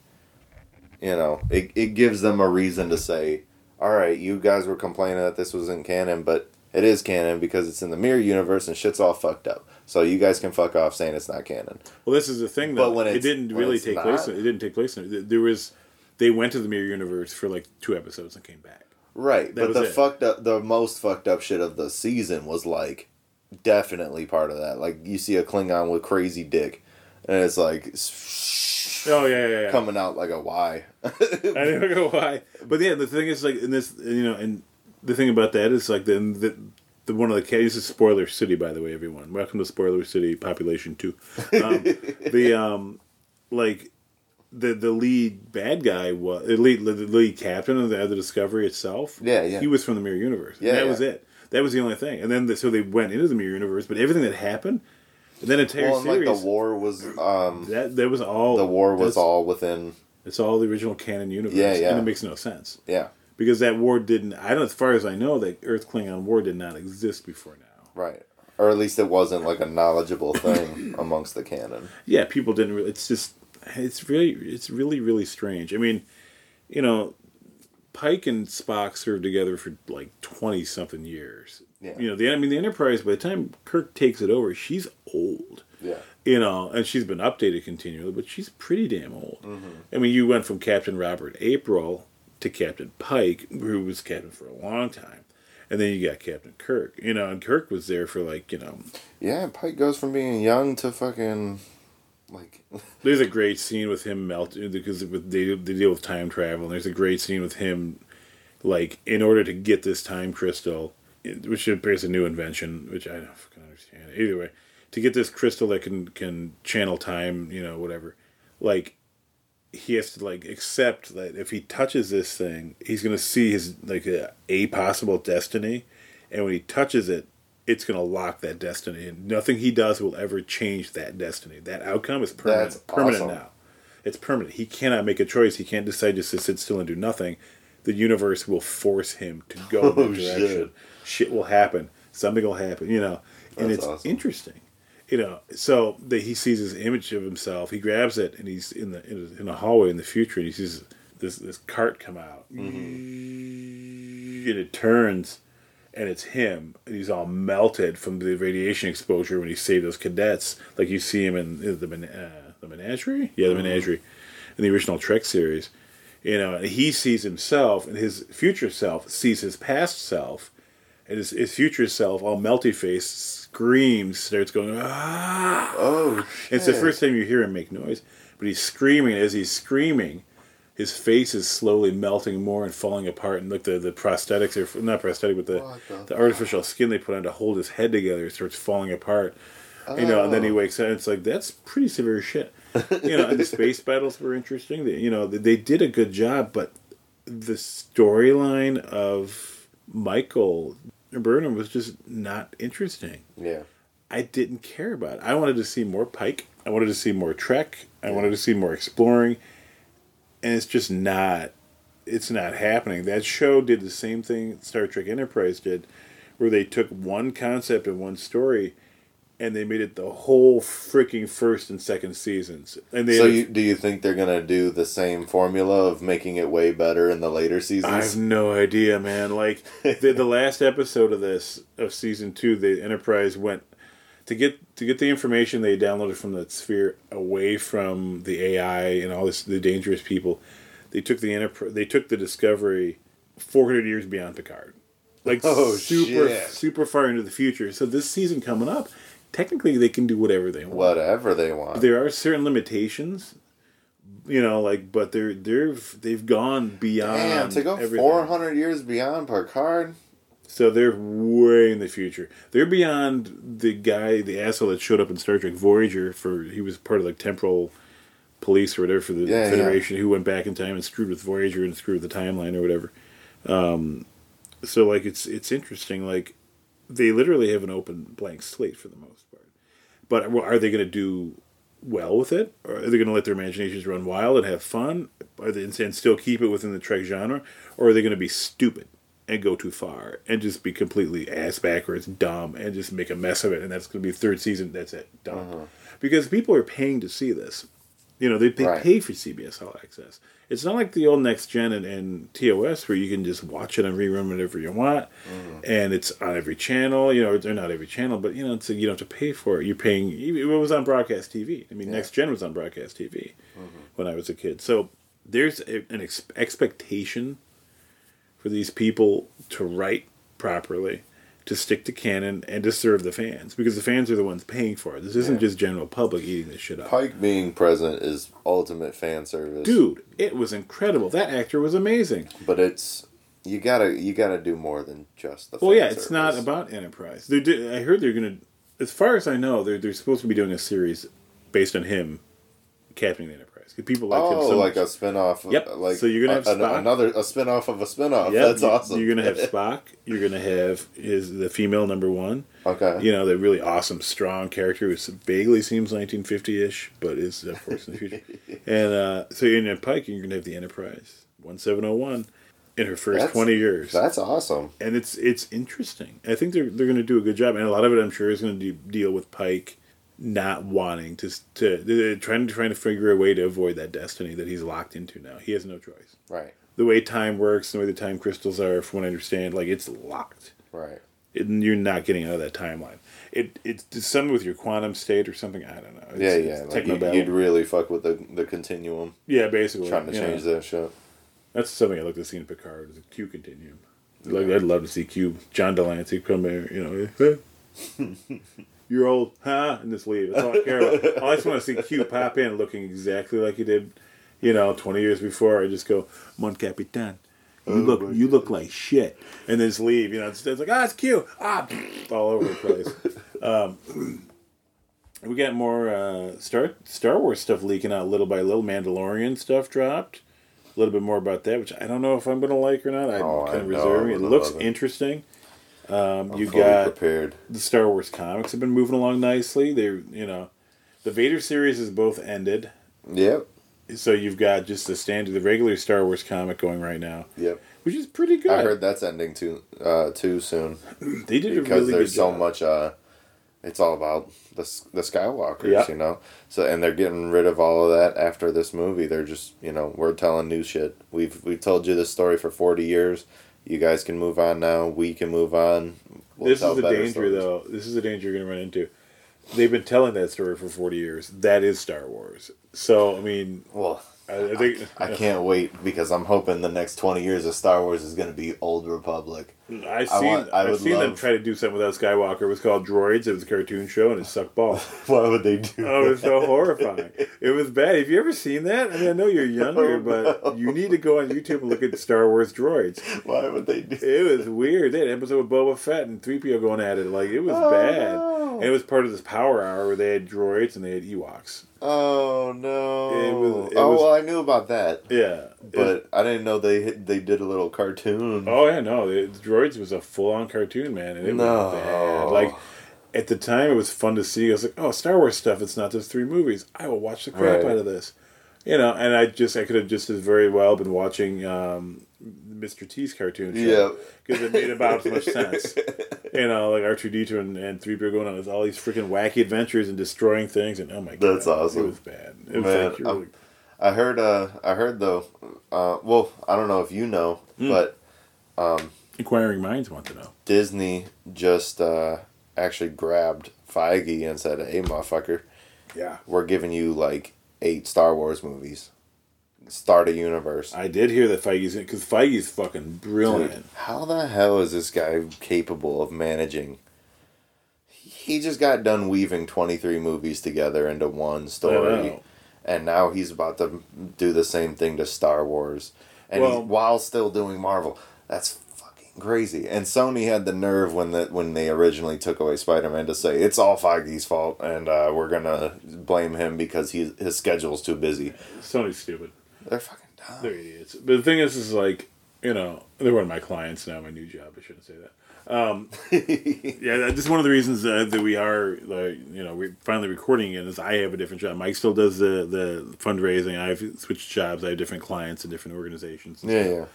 you know, it it gives them a reason to say, "All right, you guys were complaining that this wasn't canon, but it is canon because it's in the mirror universe and shit's all fucked up. So you guys can fuck off saying it's not canon." well, this is the thing But though. when it didn't really take not- place. It didn't take place. In. There was they went to the mirror universe for like two episodes and came back. Right, That but the it. fucked up, the most fucked up shit of the season was like definitely part of that. Like you see a Klingon with crazy dick, and it's like Oh yeah, yeah, yeah. coming out like a Y. I don't know why, but yeah, the thing is like in this, you know, and the thing about that is like the the, the one of the ca- this is spoiler city by the way, everyone. Welcome to spoiler city, population two. Um, the um, like the the lead bad guy was the lead the lead captain of the, of the Discovery itself. Yeah, yeah. He was from the Mirror Universe. Yeah, that yeah. was it. That was the only thing. And then the, so they went into the Mirror Universe, but everything that happened, and then entire well, and like the war was, um, that that was all the war was all within. It's all the original canon universe. Yeah, yeah. And it makes no sense Yeah, because that war didn't. I don't. As far as I know, that Earth Klingon war did not exist before now. right. Or at least it wasn't like a knowledgeable thing amongst the canon. Yeah, people didn't. Really, it's just. It's really. It's really really strange. I mean, you know, Pike and Spock served together for like twenty something years. Yeah. You know, the I mean, the Enterprise. By the time Kirk takes it over, she's old. Yeah. You know, and she's been updated continually, but she's pretty damn old. Mm-hmm. I mean, you went from Captain Robert April to Captain Pike, who was captain for a long time, and then you got Captain Kirk. You know, and Kirk was there for like you know. Yeah, Pike goes from being young to fucking like There's a great scene with him melting because with they they deal with time travel. And there's a great scene with him, like in order to get this time crystal, which is a new invention, which I don't fucking understand. Either way, to get this crystal that can can channel time, you know, whatever, like he has to like accept that if he touches this thing, he's gonna see his like a, a possible destiny, and when he touches it, it's gonna lock that destiny, and nothing he does will ever change that destiny. That outcome is permanent. That's permanent awesome. now. It's permanent. He cannot make a choice. He can't decide just to sit still and do nothing. The universe will force him to go in Oh, that shit. direction. Shit will happen. Something will happen. You know, and That's it's awesome. interesting. You know, so that he sees his image of himself. He grabs it, and he's in the in a, in a hallway in the future, and he sees this this cart come out, and it turns, and it's him, and he's all melted from the radiation exposure when he saved those cadets, like you see him in the uh, the menagerie, yeah, the menagerie, in the original Trek series. You know, and he sees himself, and his future self sees his past self, and his, his future self, all melty faced, screams, starts going, ah! oh shit. It's the first time you hear him make noise, but he's screaming. As he's screaming, his face is slowly melting more and falling apart. And look, the, the prosthetics are not prosthetic, but the, the the artificial skin they put on to hold his head together starts falling apart. You know, and then he wakes up. and It's like that's pretty severe shit. You know, and the space battles were interesting. They, you know, they did a good job, but the storyline of Michael Burnham was just not interesting. Yeah. I didn't care about it. I wanted to see more Pike. I wanted to see more Trek. I wanted to see more exploring. And it's just not it's not happening. That show did the same thing Star Trek Enterprise did, where they took one concept and one story and they made it the whole freaking first and second seasons. And they So you, do you think they're gonna do the same formula of making it way better in the later seasons? I have no idea, man. Like the, the last episode of this of season two, the Enterprise went to get to get the information they downloaded from the sphere away from the AI and all this the dangerous people. They took the Enterprise. They took the Discovery four hundred years beyond Picard, like Oh, super shit. super far into the future. So this season coming up, technically they can do whatever they want. Whatever they want. There are certain limitations. You know, like, but they're they're they've gone beyond. Damn, to go four hundred years beyond Picard. So they're way in the future. They're beyond the guy, the asshole that showed up in Star Trek Voyager for he was part of like temporal police or whatever for the Yeah, yeah. Federation who went back in time and screwed with Voyager and screwed with the timeline or whatever. Um, so like it's it's interesting. Like they literally have an open blank slate for the most part. But are they going to do well with it? Or are they going to let their imaginations run wild and have fun? Are they, and still keep it within the Trek genre? Or are they going to be stupid and go too far and just be completely ass backwards, dumb, and just make a mess of it? And that's going to be third season. That's it. Done. Uh-huh. Because people are paying to see this. You know, they, they Right. pay for CBS All Access. It's not like the old Next Gen and, and TOS where you can just watch it and rerun whatever you want, mm. and it's on every channel. You know, they're not every channel, but you know, it's you don't have to pay for it. You're paying. It was on broadcast TV. I mean, Next Gen was on broadcast TV mm-hmm. when I was a kid. So there's a, an ex- expectation for these people to write properly, to stick to canon, and to serve the fans because the fans are the ones paying for it. This isn't just general public eating this shit up. Pike being present is ultimate fan service. Dude, it was incredible. That actor was amazing. But it's you gotta you gotta do more than just the. Well, yeah, it's not about Enterprise. They did, I heard they're gonna, as far as I know, they're they're supposed to be doing a series based on him captaining the Enterprise. 'Cause People like him Oh, so like much. a spin-off. of- Yep. Like So you're gonna have a- Spock? another a spin-off of a spin-off. Yeah, That's you- awesome. You're gonna have Spock. You're gonna have his the female number one. okay. You know, the really awesome, strong character who vaguely seems 1950-ish, but is of course in the future. and uh, so you're gonna have Pike, you're gonna have the Enterprise 1701 in her first That's- 20 years. That's awesome. and it's it's interesting. I think they're they're going to do a good job, and a lot of it, I'm sure, is going to de- deal with Pike not wanting to to trying to trying to figure a way to avoid that destiny that he's locked into now. He has no choice. Right. the way time works, the way the time crystals are, from what I understand, like it's locked. Right. It, you're not getting out of that timeline. It it's something with your quantum state or something. I don't know. It's, Yeah, yeah. Like you, you'd really fuck with the the continuum, yeah, basically trying to you know. change that shit. That's something I'd like to see in Picard. Is a Q continuum. Like I'd love to see Q, John de Lancie come there. You know, "Hey, you're old, huh? And just leave. That's all I care about. I just want to see Q pop in, looking exactly like he did, you know, 20 years before. I just go, Mon Capitan. You look, you look like shit, and then just leave. You know, it's, it's like, ah, it's Q, ah, all over the place. Um, we got more uh, Star Star Wars stuff leaking out little by little. Mandalorian stuff dropped. A little bit more about that, which I don't know if I'm going to like or not. I'm Oh, kind of reserving. It looks it. Um, you got prepared. the Star Wars comics have been moving along nicely. They're you know, the Vader series is both ended, Yep. so you've got just the standard, the regular Star Wars comic going right now, Yep. which is pretty good. I heard that's ending too uh, too soon they did a because really there's so job. much. Uh, it's all about the the Skywalkers, Yeah. you know. So and they're getting rid of all of that after this movie. They're just you know we're telling new shit. We've we've told you this story for forty years. You guys can move on now. We can move on. We'll this is the danger, stories. though. This is the danger you're going to run into. They've been telling that story for 40 years. That is Star Wars. So, I mean, Well, I, I think I can't wait because I'm hoping the next twenty years of Star Wars is going to be Old Republic. I've I seen, want- I I've would seen them try to do something without Skywalker. It was called Droids. It was a cartoon show, and it sucked balls. Why would they do? Oh, it was so horrifying. It was bad. Have you ever seen that? I mean, I know you're younger, but you need to go on YouTube and look at Star Wars Droids. Why would they do? It was weird. They had an episode with Boba Fett and 3PO going at it. Like, it was Oh, bad. no. And it was part of this power hour where they had droids and they had Ewoks. Oh no! It was- it oh was- well, I knew about that, Yeah. but I didn't know they they did a little cartoon. Oh yeah, no, the, the droids was a full on cartoon, man, and it No. was bad. Like at the time, it was fun to see. I was like, oh, Star Wars stuff. It's not just three movies. I will watch the crap Right. out of this, you know. And I just I could have just as very well been watching um, Mr. T's cartoon show Yeah. because it made about as much sense. You know, like R two D two and and three PO going on with all these freaking wacky adventures and destroying things, and oh my god, That's awesome. It was bad. It was Man, like really- I heard. Uh, I heard though. Uh, well, I don't know if you know, Hmm. but inquiring minds want to know. Disney just uh, actually grabbed Feige and said, "Hey, motherfucker, Yeah, we're giving you like eight Star Wars movies. Start a universe." I did hear that Feige's in because Feige's fucking brilliant. Dude, how the hell is this guy capable of managing? He just got done weaving 23 movies together into one story. And now he's about to do the same thing to Star Wars. And Well- while still doing Marvel. That's fucking crazy. And Sony had the nerve when the, when they originally took away Spider-Man to say it's all Feige's fault and uh, we're going to blame him because he, his schedule's too busy. Sony's stupid. They're fucking dumb. They're idiots. But the thing is, is like, you know, they're one of my clients now. My new job. I shouldn't say that. Um, yeah, that's just one of the reasons uh, that we are, like, you know, we're finally recording it. Is I have a different job. Mike still does the the fundraising. I've switched jobs. I have different clients and different organizations. And Yeah, stuff. yeah.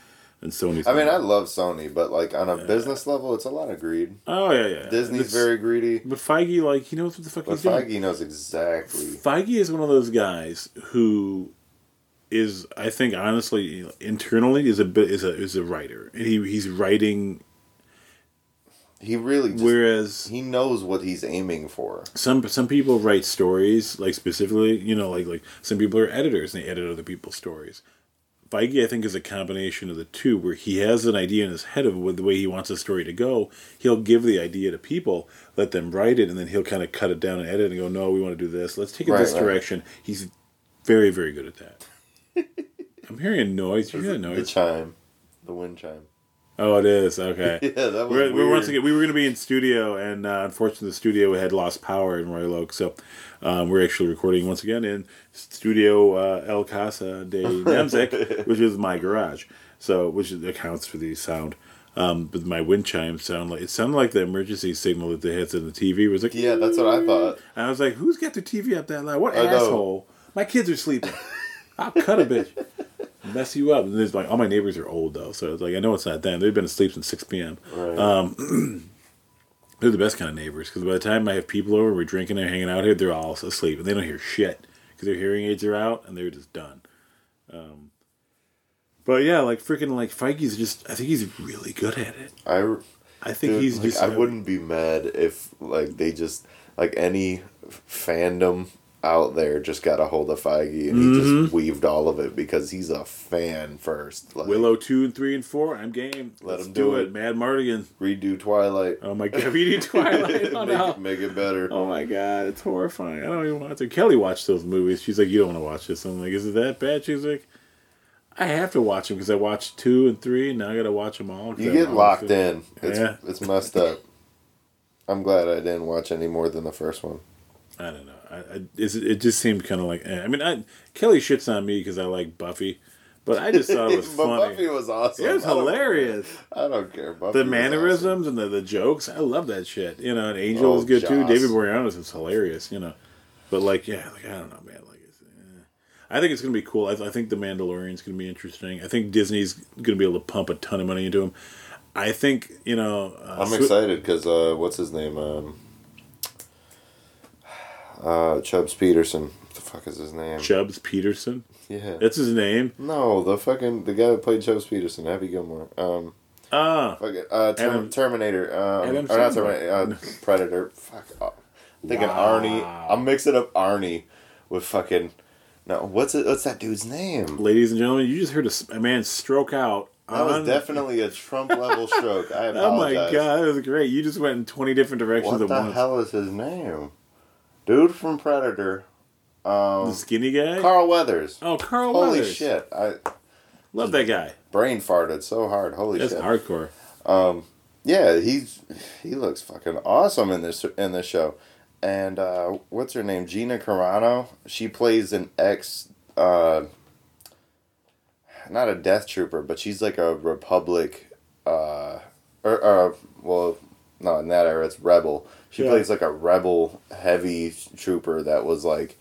And Sony's. I mean, I love Sony, but like on a business level, it's a lot of greed. oh yeah, yeah. Disney's It's- very greedy. But Feige, like, he knows what the fuck But he's doing. Feige knows exactly. Feige is one of those guys who is, I think, honestly, internally is a bit is a is a writer. And he he's writing, He really just, whereas he knows what he's aiming for. some some people write stories like specifically, you know, like like some people are editors and they edit other people's stories. Feige, I think, is a combination of the two, where he has an idea in his head of what the way he wants a story to go. He'll give the idea to people, let them write it, and then he'll kind of cut it down and edit and go, "No, we want to do this. Let's take it Right, this right. direction." He's very, very good at that. I'm hearing a noise. You hear a The noise? chime, the wind chime. Oh, it is okay. Yeah, that was We're, we're once again we were going to be in studio, and uh, unfortunately, the studio had lost power in Royal Oak, so um, we're actually recording once again in Studio uh, El Casa de Nemzik, which is my garage. So, which accounts for the sound. Um, but my wind chimes sound like it sounded like the emergency signal that they had in the TV. It was like Yeah, that's what I thought. and I was like, "Who's got the TV up that loud? What I know. asshole? My kids are sleeping. I'll cut a bitch, mess you up." And there's like, all my neighbors are old though, so it's like I know it's not them. They've been asleep since six p.m. Right. They're the best kind of neighbors because by the time I have people over, we're drinking and hanging out here, they're all asleep and they don't hear shit because their hearing aids are out and they're just done. Um, But yeah, like freaking like Feige's just. I think he's really good at it. I I think Dude, he's like, just. I wouldn't be mad if like they just like any fandom out there just got a hold of Feige and he Mm-hmm. just weaved all of it because he's a fan first. Like, Willow two and three and four. I'm game. Let Let's him do do it. it. Madmartigan. redo Twilight. Oh my god, reading Twilight. Oh, make, no. it, make it better. oh my god, it's horrifying. I don't even want to. Kelly watched those movies. She's like, "You don't want to watch this." I'm like, "Is it that bad?" She's like, "I have to watch them because I watched two and three, and now I got to watch them all. You get locked in. It's Yeah. it's messed up. I'm glad I didn't watch any more than the first one. I don't know. I, I, it just seemed kind of like. Eh. I mean, I, Kelly shits on me because I like Buffy, but I just thought it was but funny. Buffy was awesome. it was I don't- hilarious. I don't care. Buffy The mannerisms and the, the jokes, I love that shit. You know, and Angel Oh, was good too. David Boreanaz is hilarious. You know, but like, yeah, like I don't know, man. Like, it's, eh. I think it's gonna be cool. I, I think the Mandalorian's gonna be interesting. I think Disney's gonna be able to pump a ton of money into him. I think you know. Uh, I'm excited because uh, what's his name? Um, uh, Chubbs Peterson. What the fuck is his name? Chubbs Peterson. yeah. That's his name. no, the fucking the guy that played Chubbs Peterson, Happy Gilmore. Um, Ah, fuck it, uh, Term- Adam- Terminator. Um, Adam or not Terminator. Uh, Predator. Fuck. Uh, I'm thinking Wow. Arnie. I'm mixing up Arnie with fucking. No, what's it? What's that dude's name? ladies and gentlemen, you just heard a, a man stroke out. That was definitely a Trump level stroke. I Oh my god, that was great. You just went in twenty different directions What at once. What the hell is his name? Dude from Predator. Um, The skinny guy. Carl Weathers. oh, Carl Holy Weathers. shit! I Love that guy. brain farted so hard. Holy That's shit! hardcore. Yeah, he's he looks fucking awesome in this in this show. And uh, what's her name? Gina Carano. She plays an ex, uh, not a death trooper, but she's like a republic, uh, or, or well, no, in that era it's rebel. She Yeah. plays like a rebel heavy trooper that was like.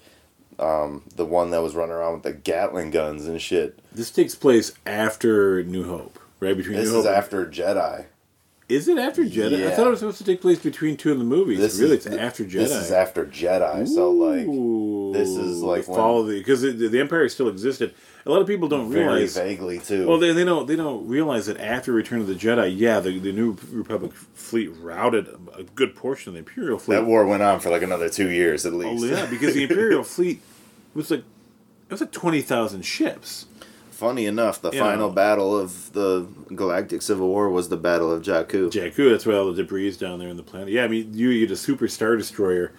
Um, the one that was running around with the Gatling guns and shit. This takes place after New Hope, right? Between This New is Hope. after Jedi. Is it after Jedi? I thought it was supposed to take place between two of the movies. This really, is it's after Jedi. This is after Jedi. So like, this is like the when- fall of the because the, the Empire still existed. A lot of people don't very realize. vaguely too. Well, they, they don't they don't realize that after Return of the Jedi, yeah, the, the New Republic fleet routed a good portion of the Imperial fleet. that war went on for like another two years at least. Oh least. yeah, because the Imperial fleet was like it was like twenty thousand ships. Funny enough, the You final know. battle of the Galactic Civil War was the Battle of Jakku. Jakku, that's where all the debris is down there in the planet. Yeah, I mean, you get a super star destroyer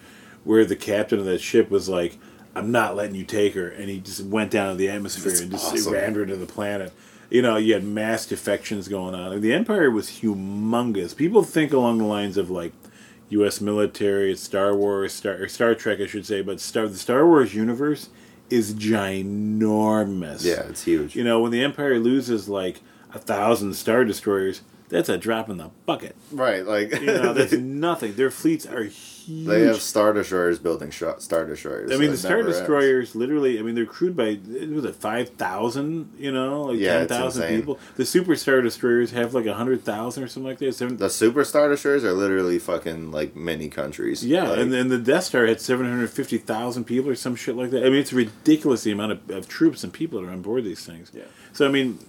where the captain of that ship was like, "I'm not letting you take her," and he just went down to the atmosphere That's and just awesome. rammed her to the planet. You know, you had mass defections going on, the Empire was humongous. People think along the lines of like U.S. military, Star Wars, Star or Star Trek, I should say, but Star the Star Wars universe is ginormous. yeah, it's huge. You know, when the Empire loses like a thousand star destroyers, that's a drop in the bucket. right, like You know, that's nothing. Their fleets are huge. They have Star Destroyers building sh- Star Destroyers. I mean, the Star never ends. Destroyers, literally, I mean, they're crewed by, it was it 5,000, you know, like Yeah, 10,000 people? The Super Star Destroyers have like 100,000 or something like that. Seven, The Super Star Destroyers are literally fucking like many countries. yeah, Like, and then the Death Star had 750,000 people or some shit like that. I mean, it's ridiculous the amount of, of troops and people that are on board these things. Yeah. So, I mean,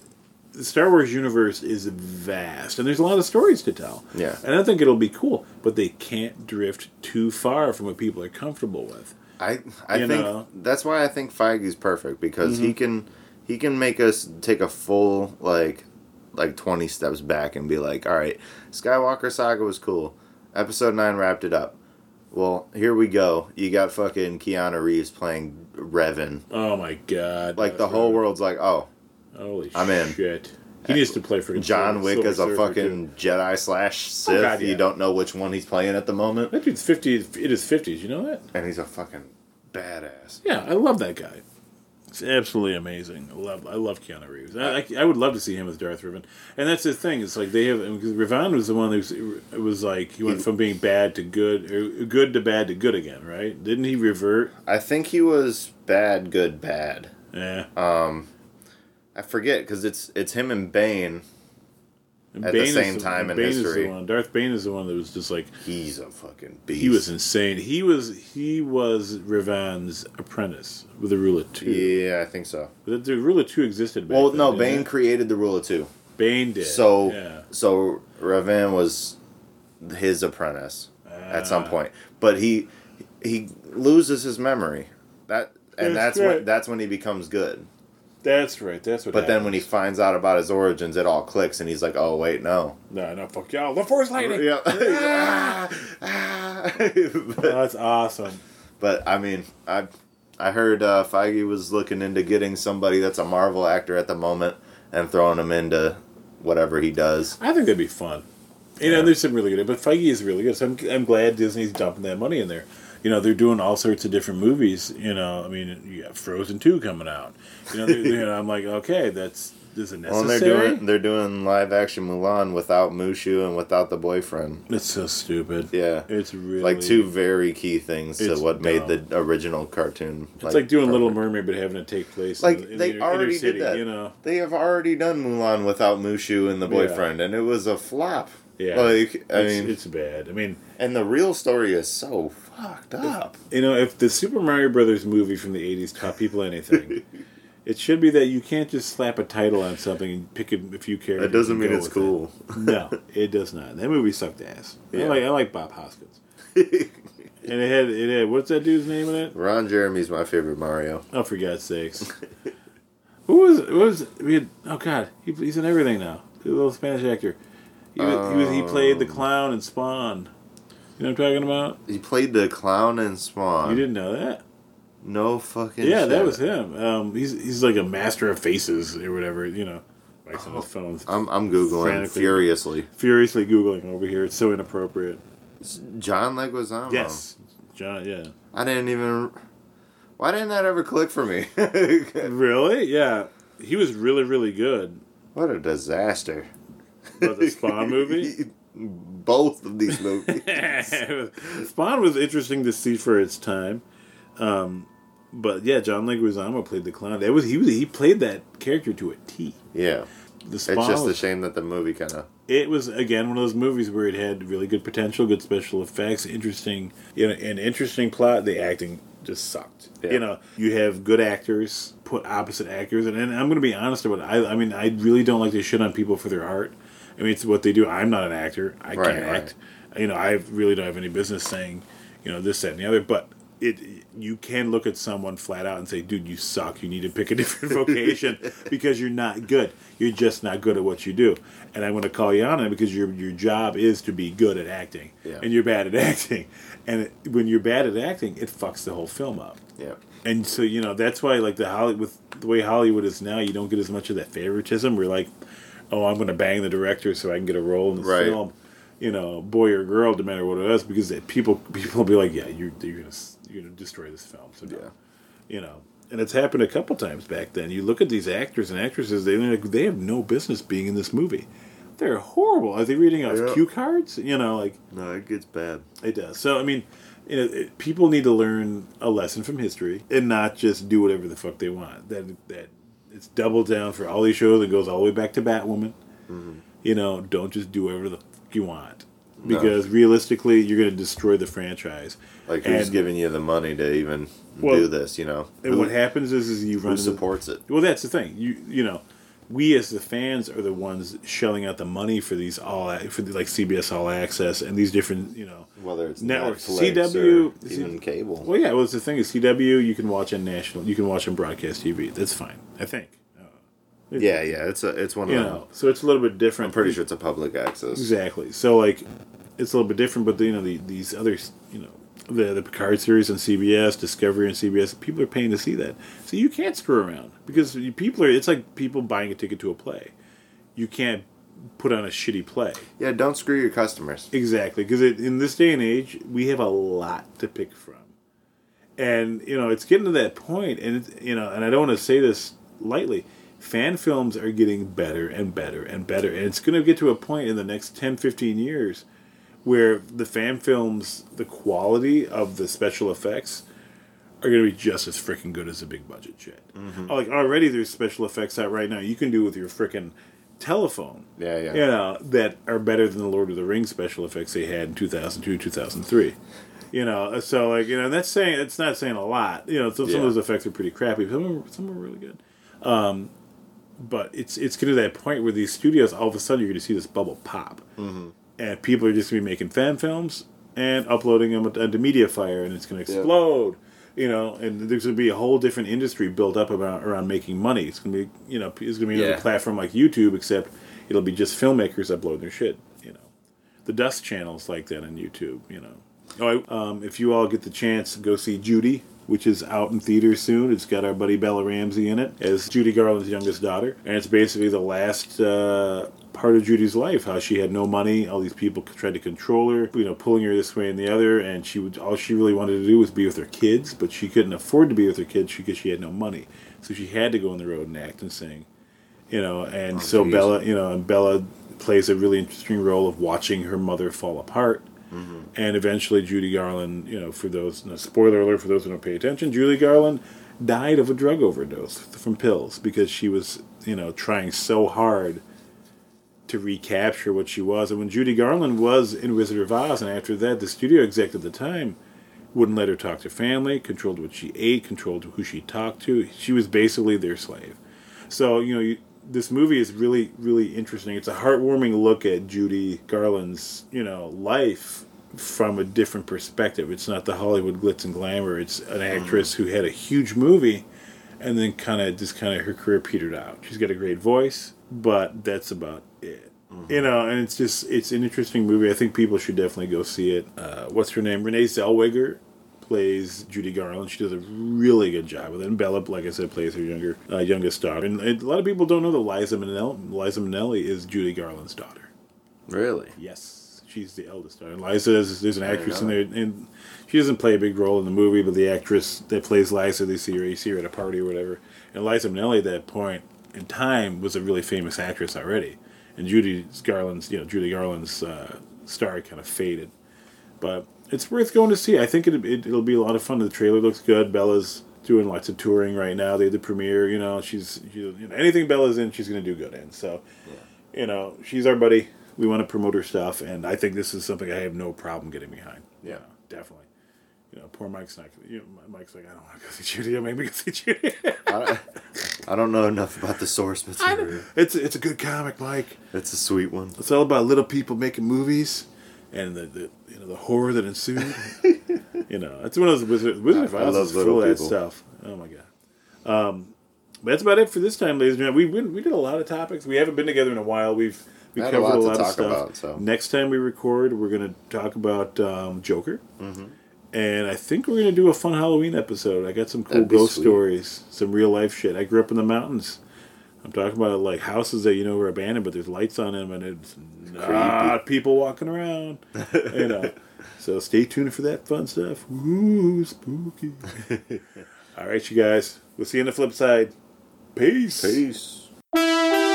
the Star Wars universe is vast, and there's a lot of stories to tell. Yeah. And I think it'll be cool, but they can't drift too far from what people are comfortable with. I I You think know? Mm-hmm. that's why I think Feige's perfect because he can he can make us take a full like like twenty steps back and be like, all right, Skywalker Saga was cool. Episode nine wrapped it up. Well, here we go. You got fucking Keanu Reeves playing Revan. Oh my god! Like the whole world's like, oh, Holy I'm in. shit! He needs to play for John Wick Silver is a Surfer, fucking Jedi slash oh, Sith. Oh, God, yeah. You don't know which one he's playing at the moment. That dude's fifty. It is fifties. You know that? and he's a fucking badass. Yeah, I love that guy. It's absolutely amazing. I love, I love Keanu Reeves. I, I, I would love to see him as Darth Revan. And that's the thing. It's like they have because Revan was the one who was, it was like he went from being bad to good, or good to bad to good again, right? Didn't he revert? I think he was bad, good, bad. Yeah. Um, I forget because it's it's him and Bane. at Bane the same time in Bane is the history. one- Darth Bane is the one that was just like He's a fucking beast. he was insane. He was he was Revan's apprentice with the Rule of Two. Yeah, I think so. The, the Rule of Two existed. Well, then, no, Bane it? created the rule of two. Bane did. So, yeah. so Revan was his apprentice at some Ah. point, but he he loses his memory. That and That's that's, right. when that's when he becomes good. That's right. That's what. But then when he finds out about his origins, it all clicks, and he's like, "Oh wait, no." no, no, fuck y'all. The Force Lightning. Yeah. Ah, ah. Oh, that's awesome. But I mean, I I heard uh, Feige was looking into getting somebody that's a Marvel actor at the moment and throwing him into whatever he does. I think that'd be fun. You know, there's some really good, but Feige is really good. So I'm, I'm glad Disney's dumping that money in there. You know, they're doing all sorts of different movies. You know, I mean, you got Frozen two coming out. You know, they're, you know I'm like, okay, that's is it Well, necessary? they're doing they're doing live action Mulan without Mushu and without the boyfriend. it's so stupid. Yeah, it's really like two very key things to what made the original cartoon. It's like, doing Little. Mermaid, but having it take place Like in, in they the inner, already inner city. did that. You know, They have already done Mulan without Mushu and the Yeah. boyfriend, and it was a flop. yeah. Like I it's, mean, it's bad. I mean, and the real story is so fucked up. you know, if the Super Mario Brothers movie from the '80s taught people anything. It should be that you can't just slap a title on something and pick a, a few characters. That doesn't mean it's cool. it. No, it does not. That movie sucked ass. I Yeah. like I like Bob Hoskins. and it had it had what's that dude's name in it? Ron Jeremy's my favorite Mario. Oh, for God's sakes! Who was who was we had? Oh God, he, he's in everything now. The little Spanish actor. He was, he was he played the um, clown in Spawn. You know what I'm talking about? He played the clown in Spawn. You didn't know that? No fucking. Yeah, that was him. Um, he's he's like a master of faces or whatever. You know, likes on his phone. I'm I'm googling furiously. furiously googling over here. It's so inappropriate. John Leguizamo. Yes, John. Yeah. I didn't even. Why didn't that ever click for me? Really? Yeah. He was really really good. what a disaster. But the Spawn movie. Both of these movies. Spawn was interesting to see for its time. Um, but yeah, John Leguizamo played the clown. That was he was he played that character to a T. yeah. The Spawn It's just a shame that the movie kind of. it was again one of those movies where it had really good potential, good special effects, interesting, you know, an interesting plot. The acting just sucked. Yeah. You know, you have good actors put opposite actors, and, and I'm going to be honest about it. I, I mean, I really don't like to shit on people for their art. I mean, it's what they do. I'm not an actor. I Right, can't right. act. You know, I really don't have any business saying, you know, this, that, and the other. But it, you can look at someone flat out and say, "Dude, you suck. You need to pick a different vocation because you're not good. You're just not good at what you do." And I want to call you on it because your your job is to be good at acting, Yeah. and you're bad at acting. And it, when you're bad at acting, it fucks the whole film up. Yeah. And so you know that's why like the Holly with the way Hollywood is now, you don't get as much of that favoritism. We're like, oh, I'm going to bang the director so I can get a role in this Right. film. You know, boy or girl, no matter what it is, because people people will be like, yeah, you're you're gonna you're gonna destroy this film. So no. Yeah. you know, and it's happened a couple times back then. You look at these actors and actresses; they like, they have no business being in this movie. They're horrible. Are they reading off Yeah. cue cards? You know, like No, it gets bad. it does. So I mean, you know, it, people need to learn a lesson from history and not just do whatever the fuck they want. That that it's double down for all these shows. It goes all the way back to Batwoman. Mm-hmm. You know, don't just do whatever the fuck you want because realistically, you're going to destroy the franchise. Like who's And- giving you the money to even Well, do this? You know, And who, what happens is, is you run who supports it? Well, that's the thing. You you know, we as the fans are the ones shelling out the money for these all for the, like CBS All Access and these different you know Whether it's networks. Netflix CW, even cable. Well, yeah. Well, it's the thing is CW. You can watch on national. You can watch on broadcast TV. That's fine. I think. Uh, yeah, yeah, it's a it's one of You them. know, so it's a little bit different. I'm pretty sure it's a public access. Exactly. So like, it's a little bit different, but you know the, these other you know, the the Picard series on CBS, Discovery on CBS, people are paying to see that. So you can't screw around because people are. It's like people buying a ticket to a play. You can't put on a shitty play. Yeah, don't screw your customers. Exactly, because in this day and age, we have a lot to pick from, and you know it's getting to that point, and it's, you know, and I don't want to say this lightly. Fan films are getting better and better and better, and it's going to get to a point in the next 10, 15 years where the fan films, the quality of the special effects are going to be just as freaking good as a big budget shit. Like already, there's special effects out right now. You can do with your freaking telephone. Yeah, yeah. You know that are better than the Lord of the Rings special effects they had in two thousand two, two thousand three. You know, so like you know that's saying it's not saying a lot. You know, so some Yeah. of those effects are pretty crappy. Some are, some are really good. Um, but it's it's getting to that point where these studios all of a sudden you're going to see this bubble pop, Mm-hmm. And people are just going to be making fan films and uploading them onto MediaFire, and it's going to explode. You know, and there's going to be a whole different industry built up about around making money. It's going to be you know it's going to be another Yeah. platform like YouTube, except it'll be just filmmakers uploading their shit. You know, the Dust channels like that on YouTube. You know, oh, I, um, if you all get the chance, go see Judy, which is out in theaters soon. It's got our buddy Bella Ramsey in it as Judy Garland's youngest daughter, and it's basically the last uh, part of Judy's life. How she had no money, all these people tried to control her, you know, pulling her this way and the other, and she would all she really wanted to do was be with her kids, but she couldn't afford to be with her kids because she had no money, so she had to go on the road and act and sing you know, and oh, so geez. Bella, you know, and Bella plays a really interesting role of watching her mother fall apart. Mm-hmm. And eventually, Judy Garland, you know, for those, no, spoiler alert for those who don't pay attention, Judy Garland died of a drug overdose from pills because she was, you know, trying so hard to recapture what she was. And when Judy Garland was in Wizard of Oz, and after that, the studio exec at the time wouldn't let her talk to family, controlled what she ate, controlled who she talked to. She was basically their slave. So you know, you, this movie is really, really interesting. It's a heartwarming look at Judy Garland's, you know, life from a different perspective. It's not the Hollywood glitz and glamour. It's an mm-hmm. actress who had a huge movie, and then kind of just kind of her career petered out. She's got a great voice, but that's about it. You know, and it's just it's an interesting movie. I think people should definitely go see it. Uh, what's her name? Renee Zellweger plays Judy Garland. She does a really good job with it. And Bella, like I said, plays her younger uh, youngest daughter. And a lot of people don't know that Liza Minnelli, Liza Minnelli is Judy Garland's daughter. Really? Yes, she's the eldest daughter. And Liza is there's an actress in there, and she doesn't play a big role in the movie, but the actress that plays Liza, they see her, you see her at a party or whatever. And Liza Minnelli, at that point in time, was a really famous actress already. And Judy Garland's, you know, Judy Garland's uh, star kind of faded, but it's worth going to see. I think it, it it'll be a lot of fun. The trailer looks good. Bella's doing lots of touring right now. They had the premiere. You know, she's she, you know, anything Bella's in, she's going to do good in. So, you know, she's our buddy. We want to promote her stuff, and I think this is something I have no problem getting behind. Yeah. definitely. You know, poor Mike's not. You know, Mike's like, I don't want to go see Judy. Maybe go see Judy. I don't, I don't know enough about the source material. it's it's a good comic, Mike. It's a sweet one. It's all about little people making movies, and the, the you know the horror that ensued. you know, it's one of those Wizard, Wizard I- I love little of that stuff. Oh my god. Um, but that's about it for this time, ladies and gentlemen. We, we we did a lot of topics. We haven't been together in a while. We've we Had a covered lot a to lot, of talk stuff. about, so. Next time we record, we're going to talk about um, Joker. Mm-hmm. And I think we're going to do a fun Halloween episode. I got some cool ghost sweet. stories, some real life shit. I grew up in the mountains. I'm talking about like houses that you know are abandoned, but there's lights on them, and it's not people walking around. you know, so stay tuned for that fun stuff. Ooh, spooky! All right, you guys. We'll see you on the flip side. Peace. Peace.